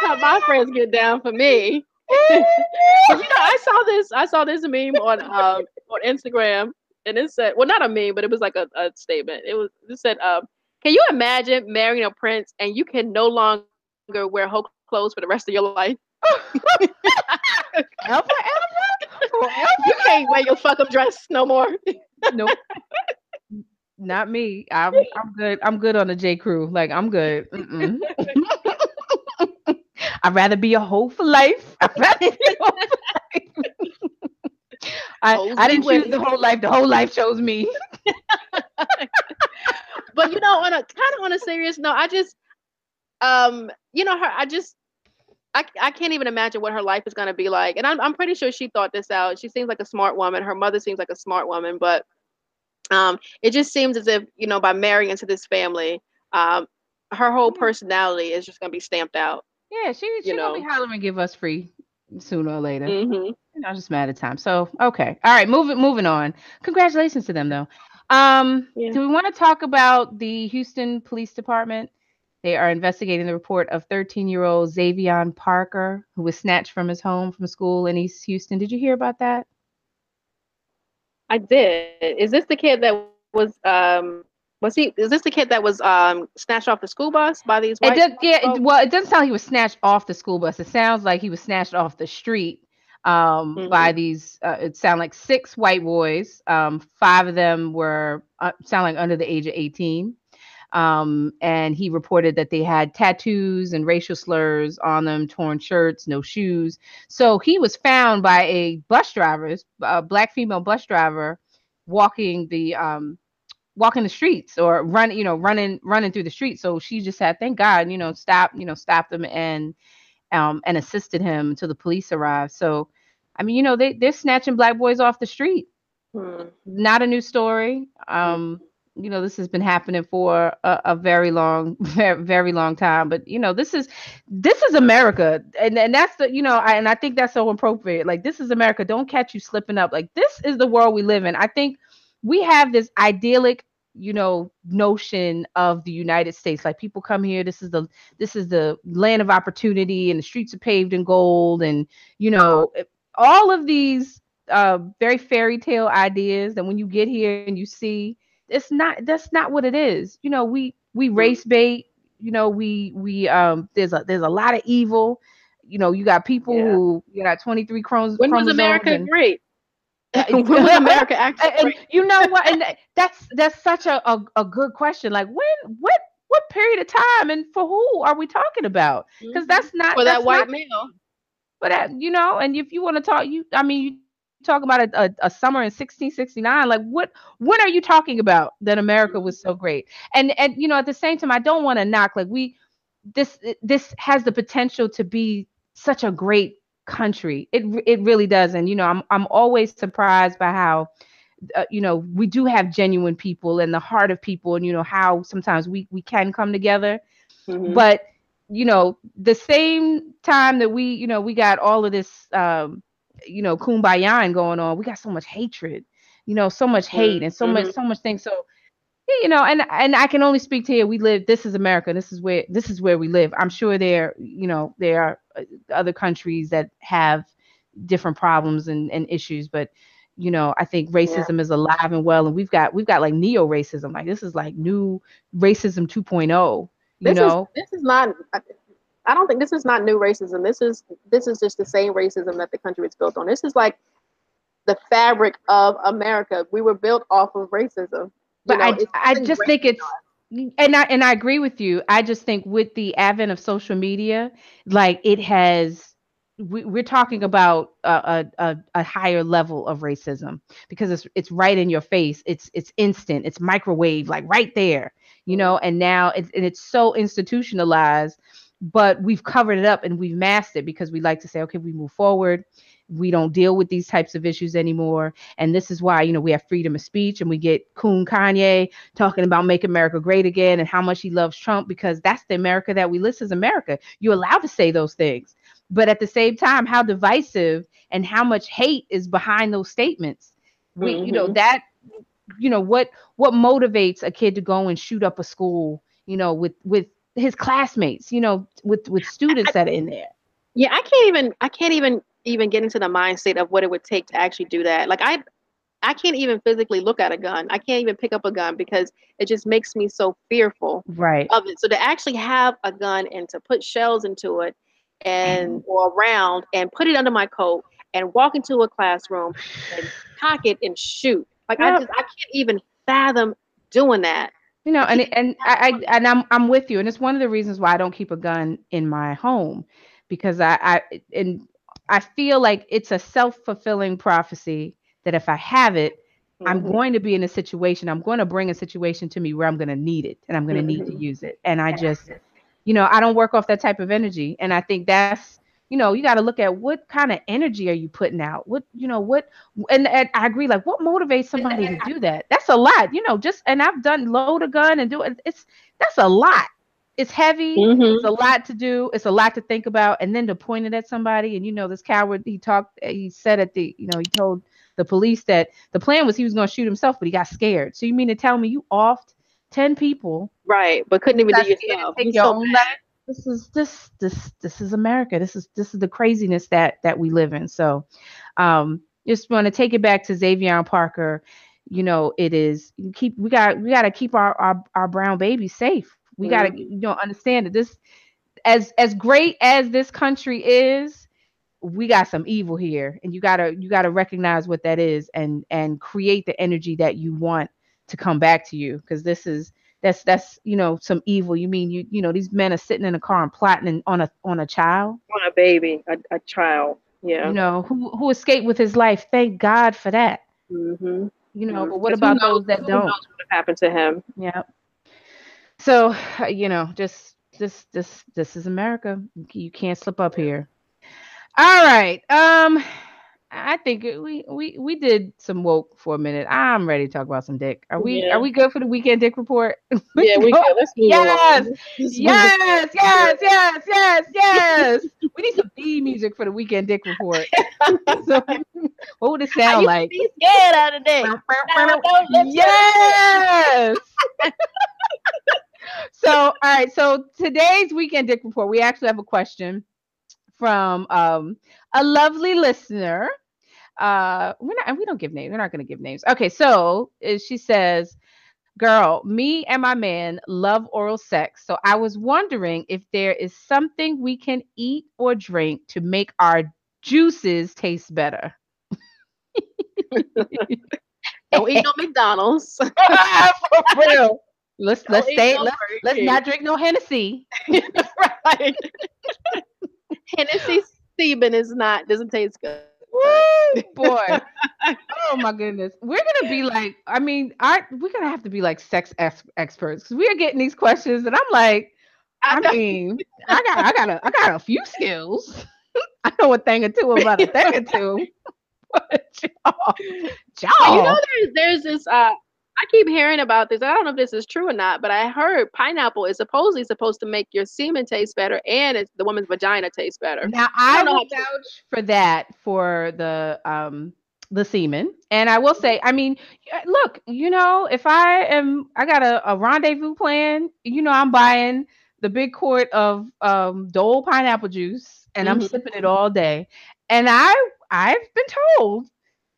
how my friends get down for me. you know, I saw this. I saw this meme on um on Instagram, and it said, well, not a meme, but it was like a, a statement. It was it said, um, can you imagine marrying a prince and you can no longer wear whole clothes for the rest of your life? Ever, ever, you can't wear your fuck up dress no more. nope. Not me. I'm I'm good. I'm good on the J Crew. Like I'm good. I'd rather be a hoe for life. I'd rather be a hoe for life. I, I didn't choose the whole life. The whole life chose me. But you know, on a kind of on a serious note, I just um, you know, her I just I, I can't even imagine what her life is going to be like. And I'm, I'm pretty sure she thought this out. She seems like a smart woman. Her mother seems like a smart woman, but um, it just seems as if, you know, by marrying into this family, um, her whole mm-hmm. personality is just going to be stamped out. Yeah, she, she going to be hollering and give us free sooner or later. Mm-hmm. You know, just mad at time. So, okay. All right, moving moving on. Congratulations to them, though. Um, yeah. Do we want to talk about the Houston Police Department? They are investigating the report of 13 year old Xavion Parker, who was snatched from his home from school in East Houston. Did you hear about that? I did. Is this the kid that was um was he is this the kid that was um snatched off the school bus by these white it does, yeah, it, well, it doesn't sound like he was snatched off the school bus. It sounds like he was snatched off the street um mm-hmm. by these uh, it sounded like six white boys. Um five of them were uh, sound like under the age of 18. Um, and he reported that they had tattoos and racial slurs on them, torn shirts, no shoes. So he was found by a bus driver, a black female bus driver, walking the um, walking the streets or run, you know, running running through the streets. So she just said, "Thank God, you know, stop, you know, stop them and um, and assisted him until the police arrived." So, I mean, you know, they they're snatching black boys off the street. Hmm. Not a new story. Um, you know this has been happening for a, a, very long very, very long time but you know this is this is america and, and that's the you know I, and i think that's so appropriate like this is america don't catch you slipping up like this is the world we live in i think we have this idyllic you know notion of the united states like people come here this is the this is the land of opportunity and the streets are paved in gold and you know all of these uh very fairy tale ideas that when you get here and you see it's not that's not what it is you know we we mm. race bait you know we we um there's a there's a lot of evil you know you got people yeah. who you got 23 chromosomes when was america and, great was america actually and, you know what? And that's that's such a, a, a good question. Like when what what period of time and for who are we talking about? Because mm-hmm. that's not for that's that white not, male. But that, you know and if you want to talk you i mean you talk about a, a, a, summer in 1669 like what when are you talking about that america was so great? And and you know at the same time i don't want to knock like we this this has the potential to be such a great country it it really does and you know i'm i'm always surprised by how uh, you know we do have genuine people and the heart of people and you know how sometimes we we can come together mm-hmm. but you know the same time that we you know we got all of this um you know, kumbaya going on. We got so much hatred, you know, so much hate mm-hmm. and so much, mm-hmm. so much things. So, you know, and and I can only speak to you. We live. This is America. This is where this is where we live. I'm sure there, you know, there are uh, other countries that have different problems and, and issues, but you know, I think racism yeah. is alive and well, and we've got we've got like neo racism. Like this is like new racism 2.0. You this know, is, this is not. I don't think this is not new racism. This is this is just the same racism that the country is built on. This is like the fabric of America. We were built off of racism. But know, I I just think it's and I and I agree with you. I just think with the advent of social media, like it has we, are talking about a, a, a higher level of racism because it's it's right in your face. It's it's instant. It's microwave, like right there, you know. And now it's and it's so institutionalized but we've covered it up and we've masked it because we like to say, okay, we move forward. We don't deal with these types of issues anymore. And this is why, you know, we have freedom of speech and we get Coon Kanye talking about make America great again and how much he loves Trump because that's the America that we list as America. You're allowed to say those things. But at the same time, how divisive and how much hate is behind those statements. We, mm-hmm. you know, mm-hmm. that, you know, what what motivates a kid to go and shoot up a school, you know, with with his classmates, you know, with with students that are in there. Yeah, I can't even I can't even even get into the mindset of what it would take to actually do that. Like I I can't even physically look at a gun. I can't even pick up a gun because it just makes me so fearful right. of it. So to actually have a gun and to put shells into it and mm-hmm. or around and put it under my coat and walk into a classroom and cock it and shoot. Like I just I can't even fathom doing that. You know, and and I, I and I'm I'm with you, and it's one of the reasons why I don't keep a gun in my home because I I and I feel like it's a self fulfilling prophecy that if I have it, mm-hmm. I'm going to be in a situation, I'm going to bring a situation to me where I'm going to need it and I'm going to mm-hmm. need to use it. And I just, you know, I don't work off that type of energy. And I think that's, you know, you got to look at what kind of energy are you putting out? What, you know, what, and, and I agree, like what motivates somebody to do that? That's a lot, you know, just, and I've done load a gun and do it. It's, that's a lot. It's heavy. Mm-hmm. It's a lot to do. It's a lot to think about. And then to point it at somebody. And, you know, this coward, he talked, he said at the, you know, he told the police that the plan was he was going to shoot himself, but he got scared. So you mean to tell me you offed ten people, right? But couldn't even do yourself. Take your own this is this this this is America. This is this is the craziness that that we live in. So, um, just want to take it back to Xavier Parker. You know, it is keep we got we got to keep our, our our brown babies safe. We mm-hmm. got to you know understand that this as as great as this country is we got some evil here. And you gotta you gotta recognize what that is and and create the energy that you want to come back to you. Because this is that's that's you know some evil. You mean you you know these men are sitting in a car and plotting on a on a child? On a baby a, a child yeah. You know who who escaped with his life. Thank god for that. Mm-hmm. you know mm-hmm. but what about those that don't? what happened to him? Yeah so you know just this this this is america you can't slip up here all right. Um, I think we we we did some woke for a minute. I'm ready to talk about some dick. Are we yeah. are we good for the weekend dick report? yeah, we can. Let's yes, yes, yes, yes, yes, yes. we need some theme music for the weekend dick report. so, what would it sound like? Be scared out of dick. yes. So, all right. So today's weekend dick report, we actually have a question from um, a lovely listener. Uh, we're not, we don't give names. We're not going to give names. Okay, so uh, she says, "Girl, me and my man love oral sex. So I was wondering if there is something we can eat or drink to make our juices taste better." don't eat no McDonald's. For real. Let's let's stay. Let's, let's not drink no Hennessy. right. Hennessy semen is not doesn't taste good. Woo, boy. oh my goodness. We're gonna be like, I mean, I we're gonna have to be like sex ex- experts because we are getting these questions, and I'm like, I, I mean, I got I got a I got a few skills. I know a thing or two about a thing or two. But y'all, y'all. You know, there's there's this uh I keep hearing about this. I don't know if this is true or not, but I heard pineapple is supposedly supposed to make your semen taste better and it's the woman's vagina taste better. Now I, I will vouch for that for the um the semen. And I will say, I mean, look, you know, if I am I got a, a rendezvous plan, you know, I'm buying the big quart of um Dole pineapple juice and mm-hmm. I'm sipping it all day. And I I've been told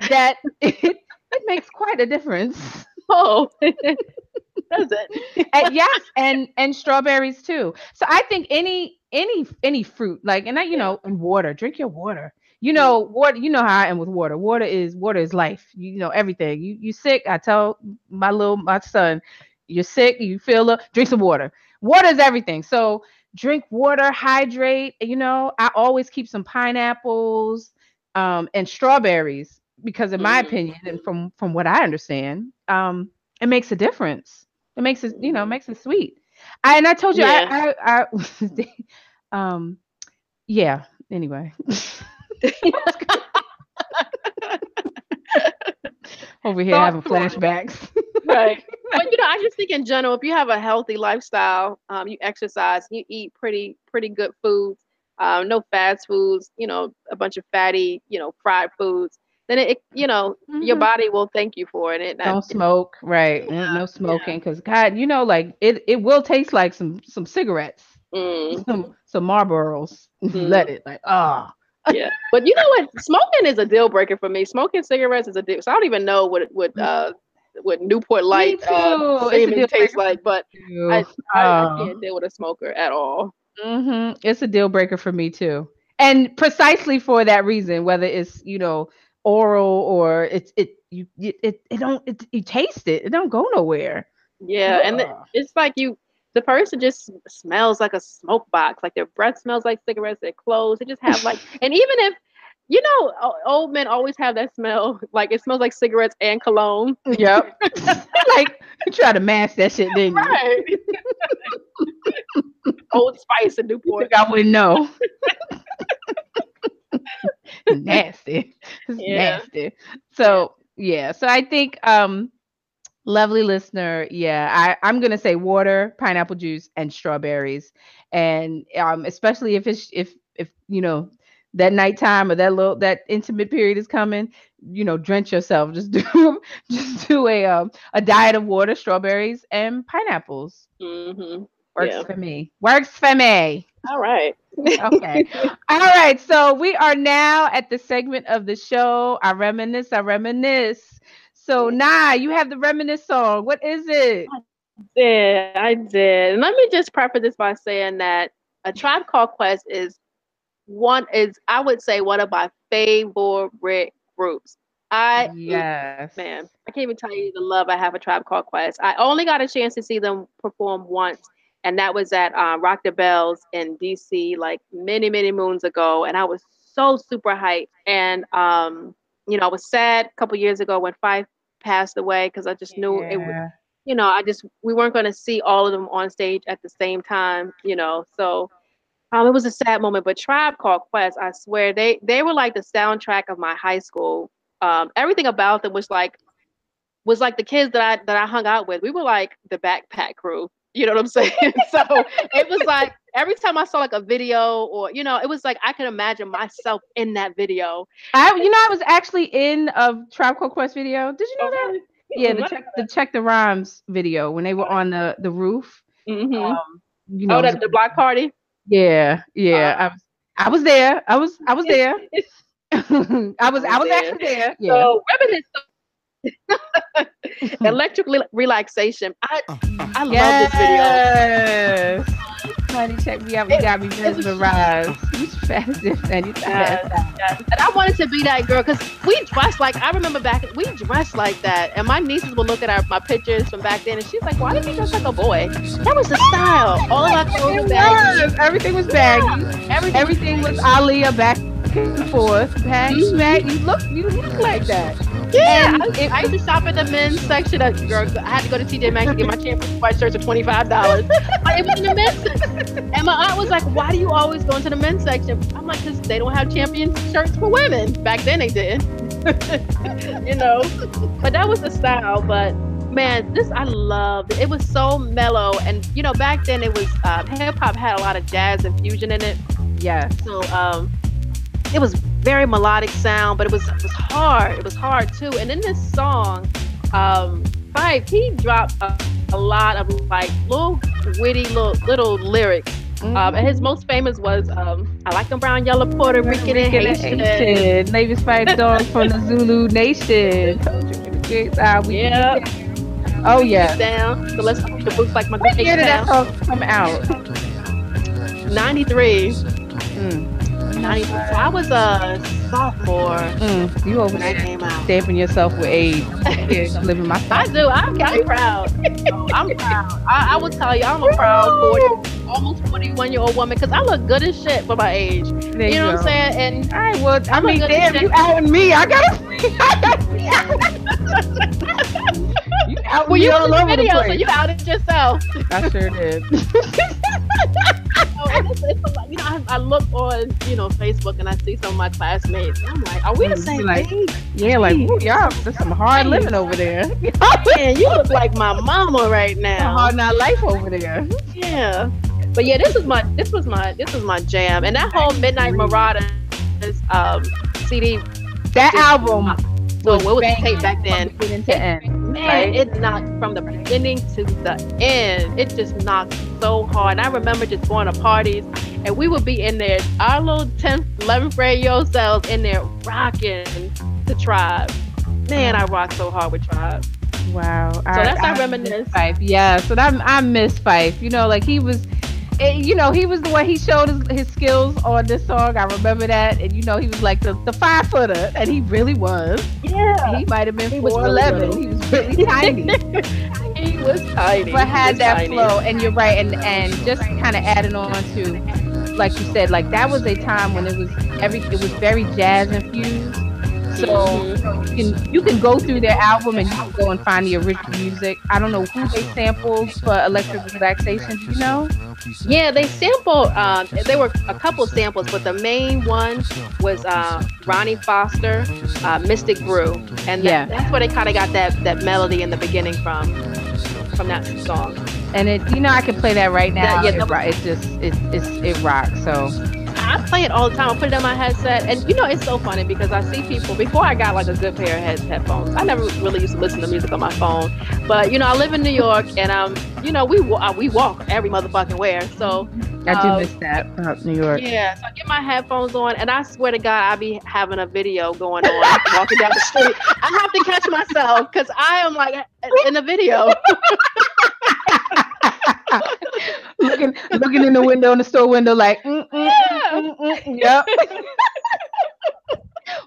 that it, it makes quite a difference. Oh, does it? and yes, and and strawberries too. So I think any any any fruit like and I, you know and water. Drink your water. You know water. You know how I am with water. Water is water is life. You, you know everything. You you sick? I tell my little my son, you're sick. You feel it. Drink some water. Water is everything. So drink water, hydrate. You know I always keep some pineapples um, and strawberries because in my mm-hmm. opinion and from from what i understand um it makes a difference it makes it you know mm-hmm. makes it sweet I, and i told you yeah. I, I i um yeah anyway over here having flashbacks right but you know i just think in general if you have a healthy lifestyle um you exercise you eat pretty pretty good foods um, no fast foods you know a bunch of fatty you know fried foods then it, you know, mm-hmm. your body will thank you for it. it Don't smoke, right? Yeah, no smoking, because yeah. God, you know, like it, it will taste like some some cigarettes, mm. some some Marlboros. Mm. Let it like ah. Oh. yeah, but you know what? Smoking is a deal breaker for me. Smoking cigarettes is a deal. So I don't even know what what uh what Newport Light uh, seeming tastes like, but I, I, I, oh. can't deal with a smoker at all. Mm-hmm. It's a deal breaker for me too, and precisely for that reason, whether it's you know oral or it's it you it it don't it you taste it, it don't go nowhere. Yeah, and the, it's like you the person just smells like a smoke box, like their breath smells like cigarettes, their clothes, they just have like, and even if you know, old men always have that smell. Like it smells like cigarettes and cologne. Yep. like you try to mask that shit, didn't you? Right. Old Spice and Newport. I wouldn't know. nasty. Yeah. Nasty. So yeah. So I think um lovely listener yeah i i'm gonna say water pineapple juice and strawberries and um especially if it's if if you know that nighttime or that little that intimate period is coming, you know, drench yourself. Just do just do a um, a diet of water, strawberries, and pineapples. Mm-hmm. Works yeah. for me. Works for me. All right. okay. All right. So we are now at the segment of the show. I reminisce. I reminisce. So Nah, you have the reminisce song. What is it? I did. I did. let me just preface this by saying that a tribe called Quest is one is I would say one of my favorite groups. I yes man, I can't even tell you the love I have for Tribe Called Quest. I only got a chance to see them perform once, and that was at uh, Rock the Bells in DC like many many moons ago, and I was so super hyped. And um, you know, I was sad a couple years ago when Phife passed away because I just knew yeah. it would. You know, I just we weren't going to see all of them on stage at the same time. You know, so um, it was a sad moment, but Tribe Called Quest, I swear, they they were like the soundtrack of my high school. Um, everything about them was like was like the kids that I that I hung out with. We were like the backpack crew. You know what I'm saying? so it was like every time I saw like a video or you know, it was like I could imagine myself in that video. I you know I was actually in a Tribe Called Quest video. Did you know that? Yeah, the check the check the rhymes video when they were on the the roof. Mm-hmm. Um, you know, oh, that the block party. Yeah, yeah. Uh, I was I was there. I was I was there. I was I was actually there. Yeah. So reminisce electric relaxation. I I yes. love this video honey, check me out. You got me mesmerized. You fast and you fast. And I wanted to be that girl because we dressed like I remember back. We dressed like that, and my nieces would look at our my pictures from back then, and she's like, "Why did you dress like a boy?" That was the style. All of our clothes was baggy. Everything was baggy. Everything, Everything was Aaliyah back and forth. Baggy, mm-hmm. baggy. You look, you look like that. Yeah, I, I, used to shop in the men's section. Of, girl, I had to go to TJ Maxx to get my champion white shirts for twenty five dollars. it was in the men's section, and my aunt was like, "Why do you always go into the men's section?" I'm like, "Cause they don't have champion shirts for women. Back then they did, you know." But that was the style. But man, this I loved. It was so mellow, and you know, back then it was uh, hip hop had a lot of jazz and fusion in it. Yeah. So um, it was very melodic sound, but it was it was hard. It was hard too. And in this song, um, Phife he dropped a, a lot of like little witty little little lyrics. Mm-hmm. Um, and his most famous was um, I like them brown, yellow, Puerto Rican, and Haitian. Haitian. Mavis Phife Dawg from the Zulu Nation. yeah. Oh yeah. Down. So let's the boots like my. What year did that song come out? Ninety three. Mm. 90. So I was a sophomore. Mm, you over there came out. stamping yourself with age. living my I do. I'm, I'm proud. I'm proud. I, I will tell you, I'm a proud 40, almost 41 year old woman because I look good as shit for my age. There you, know what I'm saying? And all right, well, I, I mean, damn, you outing me. I gotta. you out well, you all over the video, so you outed yourself. I sure did. It's you know, I, I, look on, you know, Facebook and I see some of my classmates. I'm like, are we the same like, age? Yeah, like, ooh, y'all, there's some hard living over there. Man, you look like my mama right now. hard not life over there. Yeah. But yeah, this is my this was my this was my jam. And that whole Midnight Marauders um, CD that album well, what was tape back then? Beginning to end. Man, right? it knocked from the beginning to the end. It just knocked so hard. And I remember just going to parties and we would be in there, our little 10th, 11th grade yo cells in there rocking the tribe. Man, I rocked so hard with tribe. Wow. So I, that's I, I reminisce. Phife. Yeah. So that I miss Phife. You know, like he was and, you know, he was the one he showed his, his, skills on this song. I remember that, and you know, he was like the, the five footer, and he really was. Yeah, he might have been four eleven. He was really tiny. he was tiny, but had that tiny. flow. And you're right, and and just kind of adding on to, like you said, like that was a time when it was every it was very jazz infused so you can you can go through their album and you can go and find the original music. I don't know who they sampled for Electric Relaxation. Do you know? Yeah, they sampled. Um, there were a couple samples, but the main one was uh, Ronnie Foster, uh, Mystic Brew, and yeah. that's where they kind of got that that melody in the beginning from from that song. And it, you know, I can play that right now. That, yeah, it, it just it, it's it rocks. So I play it all the time. I put it on my headset, and you know it's so funny because I see people. Before I got like a good pair of head, headphones, I never really used to listen to music on my phone. But you know, I live in New York, and um, you know, we uh, we walk every motherfucking where. So I do um, miss that about New York. Yeah, so I get my headphones on, and I swear to God, I be having a video going on walking down the street. I have to catch myself because I am like in the video. looking looking in the window in the store window like mm, mm, mm, mm yep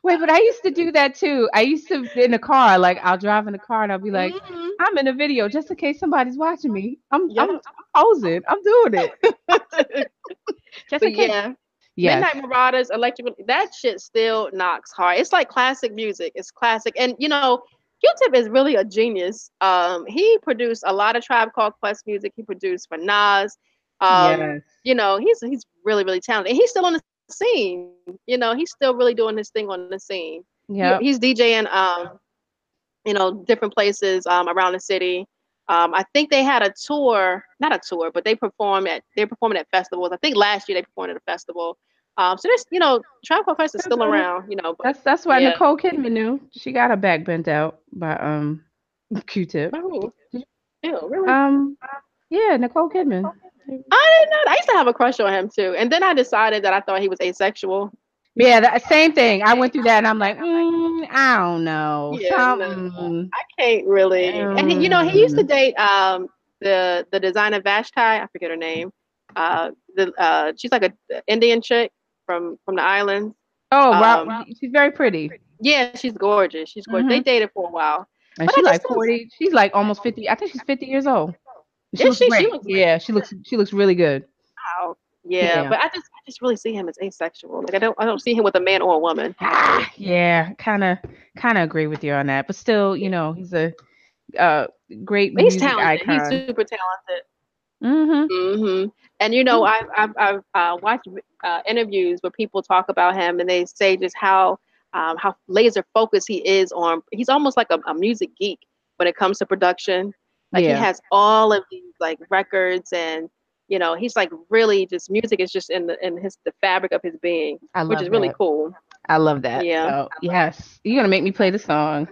wait but i used to do that too i used to in the car like i'll drive in the car and i'll be like mm-hmm. i'm in a video just in case somebody's watching me i'm. I'm, I'm posing i'm doing it just in case yeah Yes. Midnight Marauders, Electric, that shit still knocks hard. It's like classic music. It's classic. And, you know, Q-Tip is really a genius. Um, he produced a lot of Tribe Called Quest music. He produced for Nas. Um, yes. You know, he's he's really really talented. And he's still on the scene. You know, he's still really doing his thing on the scene. Yeah, he, he's DJing. Um, you know, different places um, around the city. Um, I think they had a tour, not a tour, but they perform at they're performing at festivals. I think last year they performed at a festival. Um, so there's, you know, Tribe Called Quest is still around, you know. But, that's that's why yeah. Nicole Kidman knew. She got her back bent out by um Q-Tip. Oh, Ew, really? Um, yeah, Nicole Kidman. I didn't know. I used to have a crush on him too, and then I decided that I thought he was asexual. Yeah, the same thing. I went through that, and I'm like, mm, I don't know. Yeah, no, I can't really. And he, you know, he used to mm. date um the the designer Vashti. I forget her name. Uh, the uh, she's like a Indian chick from from the islands. Oh, um, wow. She's very pretty. Yeah, she's gorgeous. She's gorgeous. Mm-hmm. They dated for a while. And she's like 40. She's like almost 50. I think she's 50 years old. She looks she, great. She looks yeah, she looks she looks really good. Wow. Yeah, yeah, but I just I just really see him as asexual. Like I don't I don't see him with a man or a woman. Ah, yeah, kind of kind of agree with you on that. But still, you know, he's a uh great he's talented. Icon. He's super talented. Mhm. Mhm. And you know, I've I've, I've uh, watched uh, interviews where people talk about him, and they say just how um, how laser focused he is on. He's almost like a, a, music geek when it comes to production. Like yeah. he has all of these like records, and you know, he's like really just music is just in the in his the fabric of his being, which is that. really cool. I love that. Yeah. So, yes. You're gonna make me play the song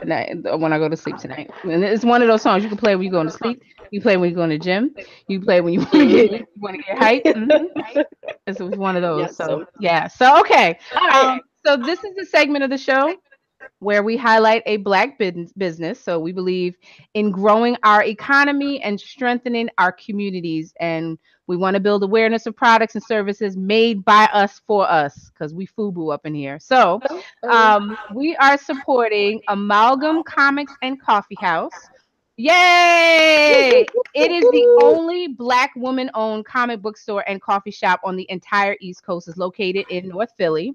tonight when I go to sleep tonight. And it's one of those songs you can play when you're going to sleep. You play when you go in the gym. You play when you want to get you want to get hype. Mm-hmm. It's one of those. Yes, so, so yeah. So okay. Um, so this is the segment of the show where we highlight a black business. So we believe in growing our economy and strengthening our communities. And we want to build awareness of products and services made by us for us because we FUBU up in here. So um, we are supporting Amalgam Comics and Coffee House. Yay! it is the only black woman owned comic book store and coffee shop on the entire East Coast. is located in North Philly.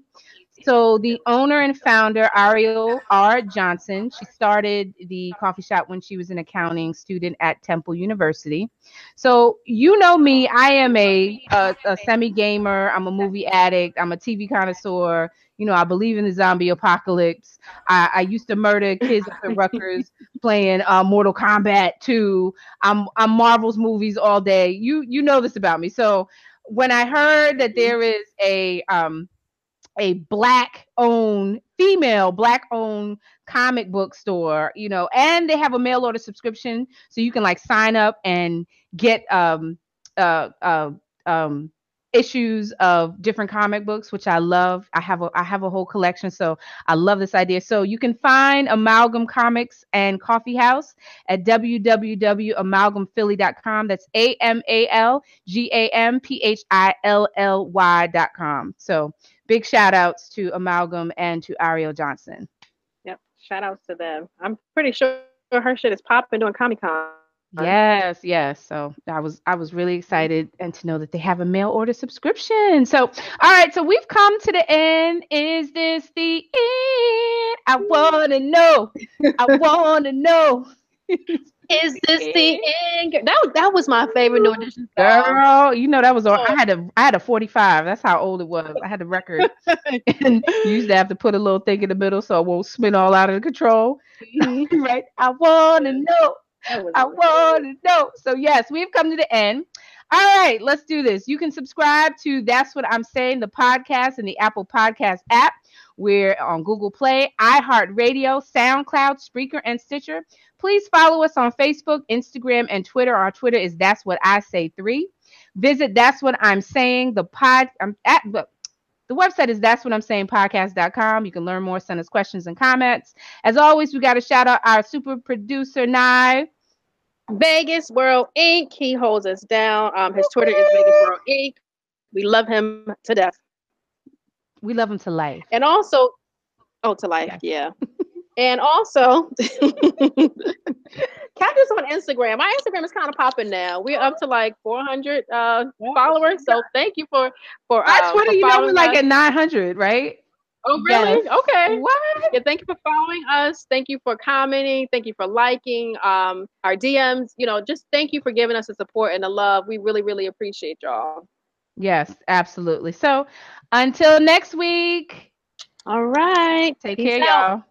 So the owner and founder, Ariell R. Johnson, she started the coffee shop when she was an accounting student at Temple University. So you know me, I am a, a, a semi gamer. I'm a movie addict. I'm a TV connoisseur. You know, I believe in the zombie apocalypse. I, I used to murder kids at the Rutgers playing uh, Mortal Kombat 2. I'm I'm Marvel's movies all day. You you know this about me. So when I heard that there is a um a black owned female black owned comic book store you know and they have a mail order subscription so you can like sign up and get um uh uh um issues of different comic books which i love. I have a i have a whole collection so i love this idea. So you can find amalgam comics and coffee house at www.amalgamphilly.com that's a-m-a-l-g-a-m-p-h-i-l-l-y.com so big shout outs to amalgam and to ariell johnson yep shout outs to them i'm pretty sure her shit is popping doing comic-con Yes, yes. So I was I was really excited and to know that they have a mail order subscription. So all right, so we've come to the end. Is this the end? I wanna know. I wanna know. Is this the end? That that was my favorite new edition Girl, you know that was I had a I had a 45. That's how old it was. I had the record. and you used to have to put a little thing in the middle so it won't spin all out of control. Mm-hmm. right? I wanna know. I want to know. So, yes, we've come to the end. All right, let's do this. You can subscribe to That's What I'm Saying, the podcast and the Apple Podcast app. We're on Google Play, iHeartRadio, SoundCloud, Spreaker, and Stitcher. Please follow us on Facebook, Instagram, and Twitter. Our Twitter is That's What I Say 3. Visit That's What I'm Saying, the pod. I'm at the the website is that's what I'm saying podcast.com. You can learn more, send us questions and comments. As always, we got to shout out our super producer, Nye. Vegas World Inc. He holds us down. Um, his Twitter is Vegas World Inc. We love him to death. We love him to life. And also, oh, to life, yeah. yeah. and also, catch us on Instagram. My Instagram is kind of popping now. We're up to like 400 uh, followers. So thank you for for. Uh, Twitter, you know, we're like at 900, right? Oh, really? Yes. Okay. What? Yeah, thank you for following us. Thank you for commenting. Thank you for liking um, our DMs. You know, just thank you for giving us the support and the love. We really, really appreciate y'all. Yes, absolutely. So until next week. All right. Take Peace care, out. y'all.